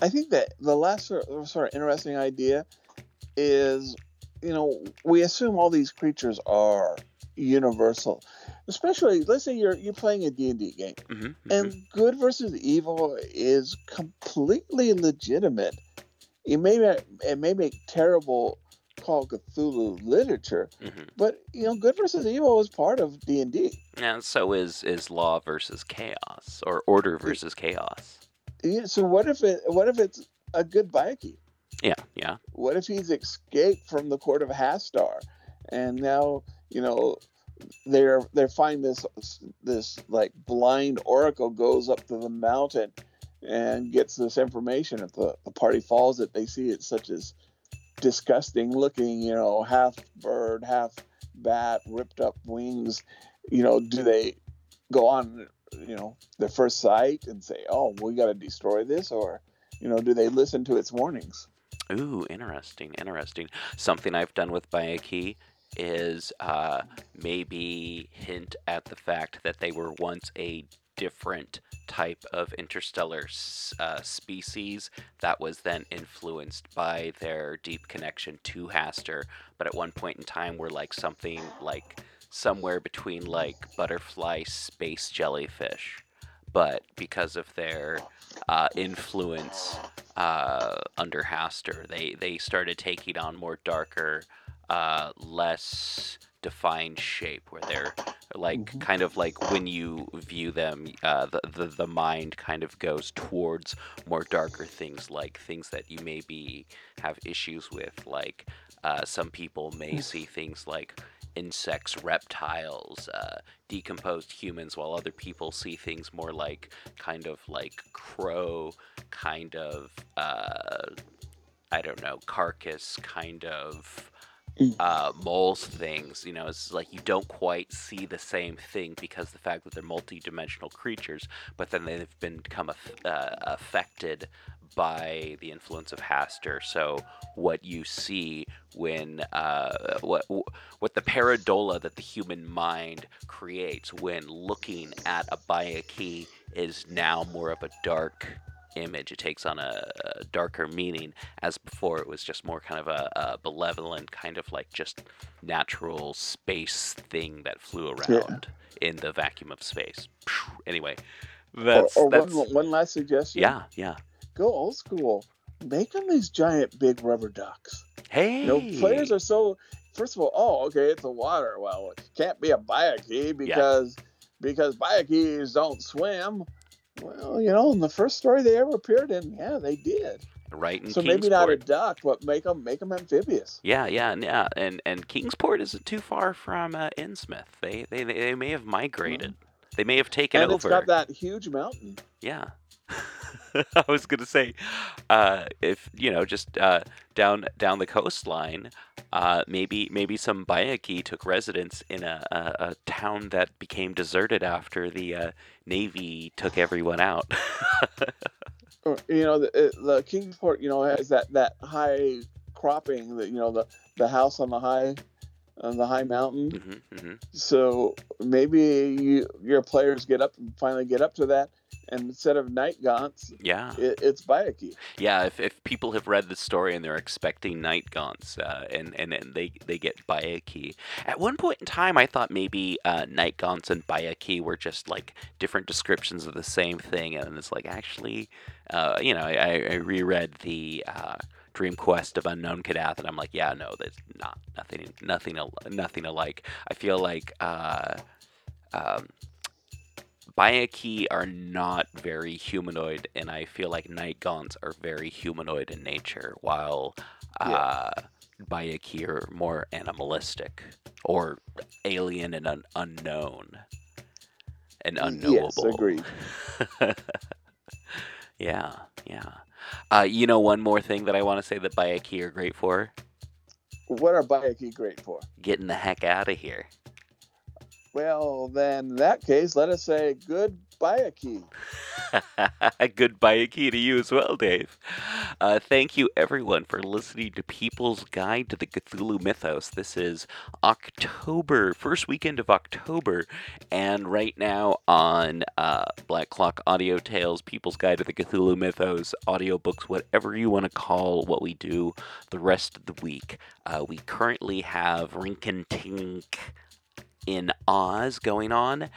I think that the last sort of, sort of interesting idea is, you know, we assume all these creatures are universal, especially let's say you're you're playing a D and D game, hmm and good versus evil is completely legitimate. It may ma- it may make terrible Call Cthulhu literature, hmm but you know, good versus evil is part of D and so is is law versus chaos or order versus chaos. Yeah, so what if it? What if it's a good Viking? Yeah, yeah. What if he's escaped from the court of Hastur, and now you know they're they find this this like blind oracle goes up to the mountain and gets this information. If the, the party falls it, they see it such as disgusting looking, you know, half bird, half bat, ripped up wings. You know, do they go on, you know, their first sight and say, "Oh, we got to destroy this," or you know, do they listen to its warnings? Ooh, interesting, interesting. Something I've done with Byakhee is uh, maybe hint at the fact that they were once a different type of interstellar uh, species that was then influenced by their deep connection to Hastur, but at one point in time were like something like somewhere between like butterfly space jellyfish. But because of their uh, influence uh, under Hastur, they, they started taking on more darker, uh, less defined shape, where they're like kind of like when you view them, uh, the, the the mind kind of goes towards more darker things, like things that you maybe have issues with. Like uh, some people may see things like insects, reptiles, uh, decomposed humans, while other people see things more like kind of like crow, kind of uh, I don't know, carcass, kind of uh, moles things. You know, it's like you don't quite see the same thing because the fact that they're multi-dimensional creatures, but then they've been become uh, affected by the influence of Hastur. So what you see when uh, what what the pareidolia that the human mind creates when looking at a Byakhee is now more of a dark image. It takes on a, a darker meaning, as before it was just more kind of a, a benevolent, kind of like just natural space thing that flew Yeah. around in the vacuum of space. Anyway, oh, that's oh, or that's one, one last suggestion. yeah, yeah. Go old school. Make them these giant big rubber ducks. Hey, You know, players are so. First of all, oh, okay, it's a water. Well, it can't be a Byakhee because because Byakhees don't swim. Well, you know, in the first story they ever appeared in, yeah, they did. right in so maybe not a duck, but make them make them amphibious. Yeah, yeah, yeah, and and Kingsport isn't too far from uh, Innsmouth. They, they they may have migrated. They may have taken and it's over. got that huge mountain. Yeah. (laughs) (laughs) I was gonna say, uh, if you know, just uh, down down the coastline, uh, maybe maybe some Byakhee took residence in a, a, a town that became deserted after the uh, navy took everyone out. You know, the, uh, the Kingsport, you know, has that that high cropping. That you know, the the house on the high on the high mountain. hmm hmm So maybe you your players get up and finally get up to that, and instead of night gaunts, Yeah, it, it's Byakhee. yeah. If, if people have read the story and they're expecting night gaunts, uh, and and then they they get Byakhee. At one point in time, I thought maybe uh, night gaunts and Byakhee were just like different descriptions of the same thing, and it's like actually, uh, you know, I, I reread the. Dream Quest of Unknown Kadath, and I'm like, yeah, no, there's not nothing, nothing, nothing alike. I feel like uh, um, Byakhee are not very humanoid, and I feel like Night Gaunts are very humanoid in nature, while uh, Byakhee are more animalistic or alien and un- unknown and unknowable. Yes, agreed. (laughs) yeah, yeah. Uh, you know, one more thing that I want to say that Byakhee are great for? What are Byakhee great for? Getting the heck out of here. Well, then in that case, let us say good Byakhee. (laughs) Goodbye key to you as well, Dave. Uh, thank you, everyone, for listening to People's Guide to the Cthulhu Mythos. This is October, first weekend of October, and right now on uh, Black Clock Audio Tales, People's Guide to the Cthulhu Mythos, audiobooks, whatever you want to call what we do the rest of the week. Uh, we currently have Rinkitink in Oz going on.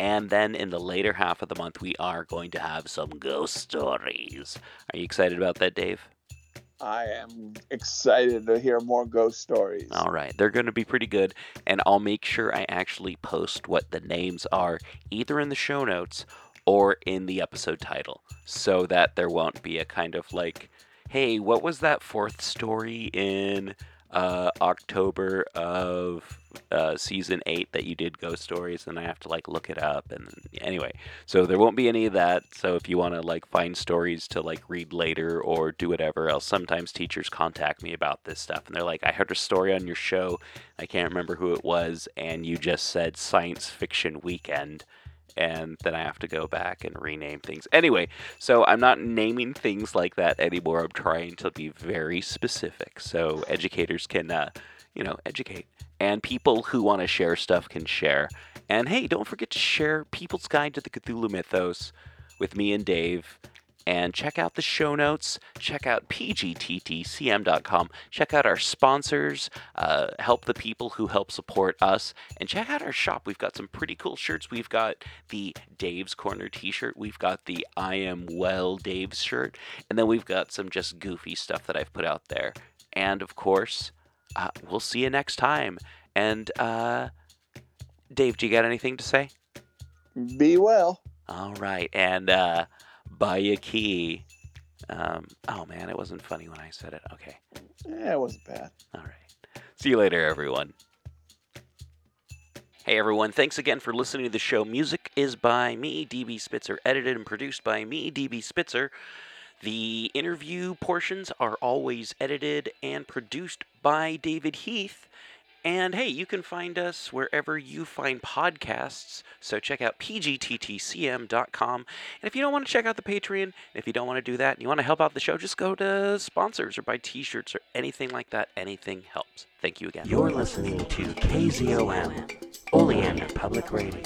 And then in the later half of the month, we are going to have some ghost stories. Are you excited about that, Dave? I am excited to hear more ghost stories. All right, they're going to be pretty good. And I'll make sure I actually post what the names are either in the show notes or in the episode title so that there won't be a kind of like, hey, what was that fourth story in uh, October of uh, season eight that you did ghost stories, and I have to like look it up. And anyway, so there won't be any of that. So if you want to like find stories to like read later or do whatever else, sometimes teachers contact me about this stuff, and they're like, "I heard a story on your show. I can't remember who it was, and you just said science fiction weekend." and then I have to go back and rename things. Anyway, so I'm not naming things like that anymore. I'm trying to be very specific so educators can, uh, you know, educate. And people who want to share stuff can share. And hey, don't forget to share People's Guide to the Cthulhu Mythos with me and Dave. And check out the show notes. Check out pgttcm.com. Check out our sponsors. Uh, help the people who help support us. And check out our shop. We've got some pretty cool shirts. We've got the Dave's Corner t shirt. We've got the I Am Well Dave's shirt. And then we've got some just goofy stuff that I've put out there. And of course, uh, we'll see you next time. And uh, Dave, do you got anything to say? Be well. All right. And uh, buy a key. Um, oh man, it wasn't funny when I said it. Okay. Yeah, it wasn't bad. All right. See you later, everyone. Hey everyone, thanks again for listening to the show. Music is by me, DB Spitzer, edited and produced by me, DB Spitzer. The interview portions are always edited and produced by David Heath. And hey, you can find us wherever you find podcasts. So check out pgttcm.com. And if you don't want to check out the Patreon, if you don't want to do that and you want to help out the show, just go to sponsors or buy t shirts or anything like that. Anything helps. Thank you again. You're listening to KZOM, Oleander Public Radio.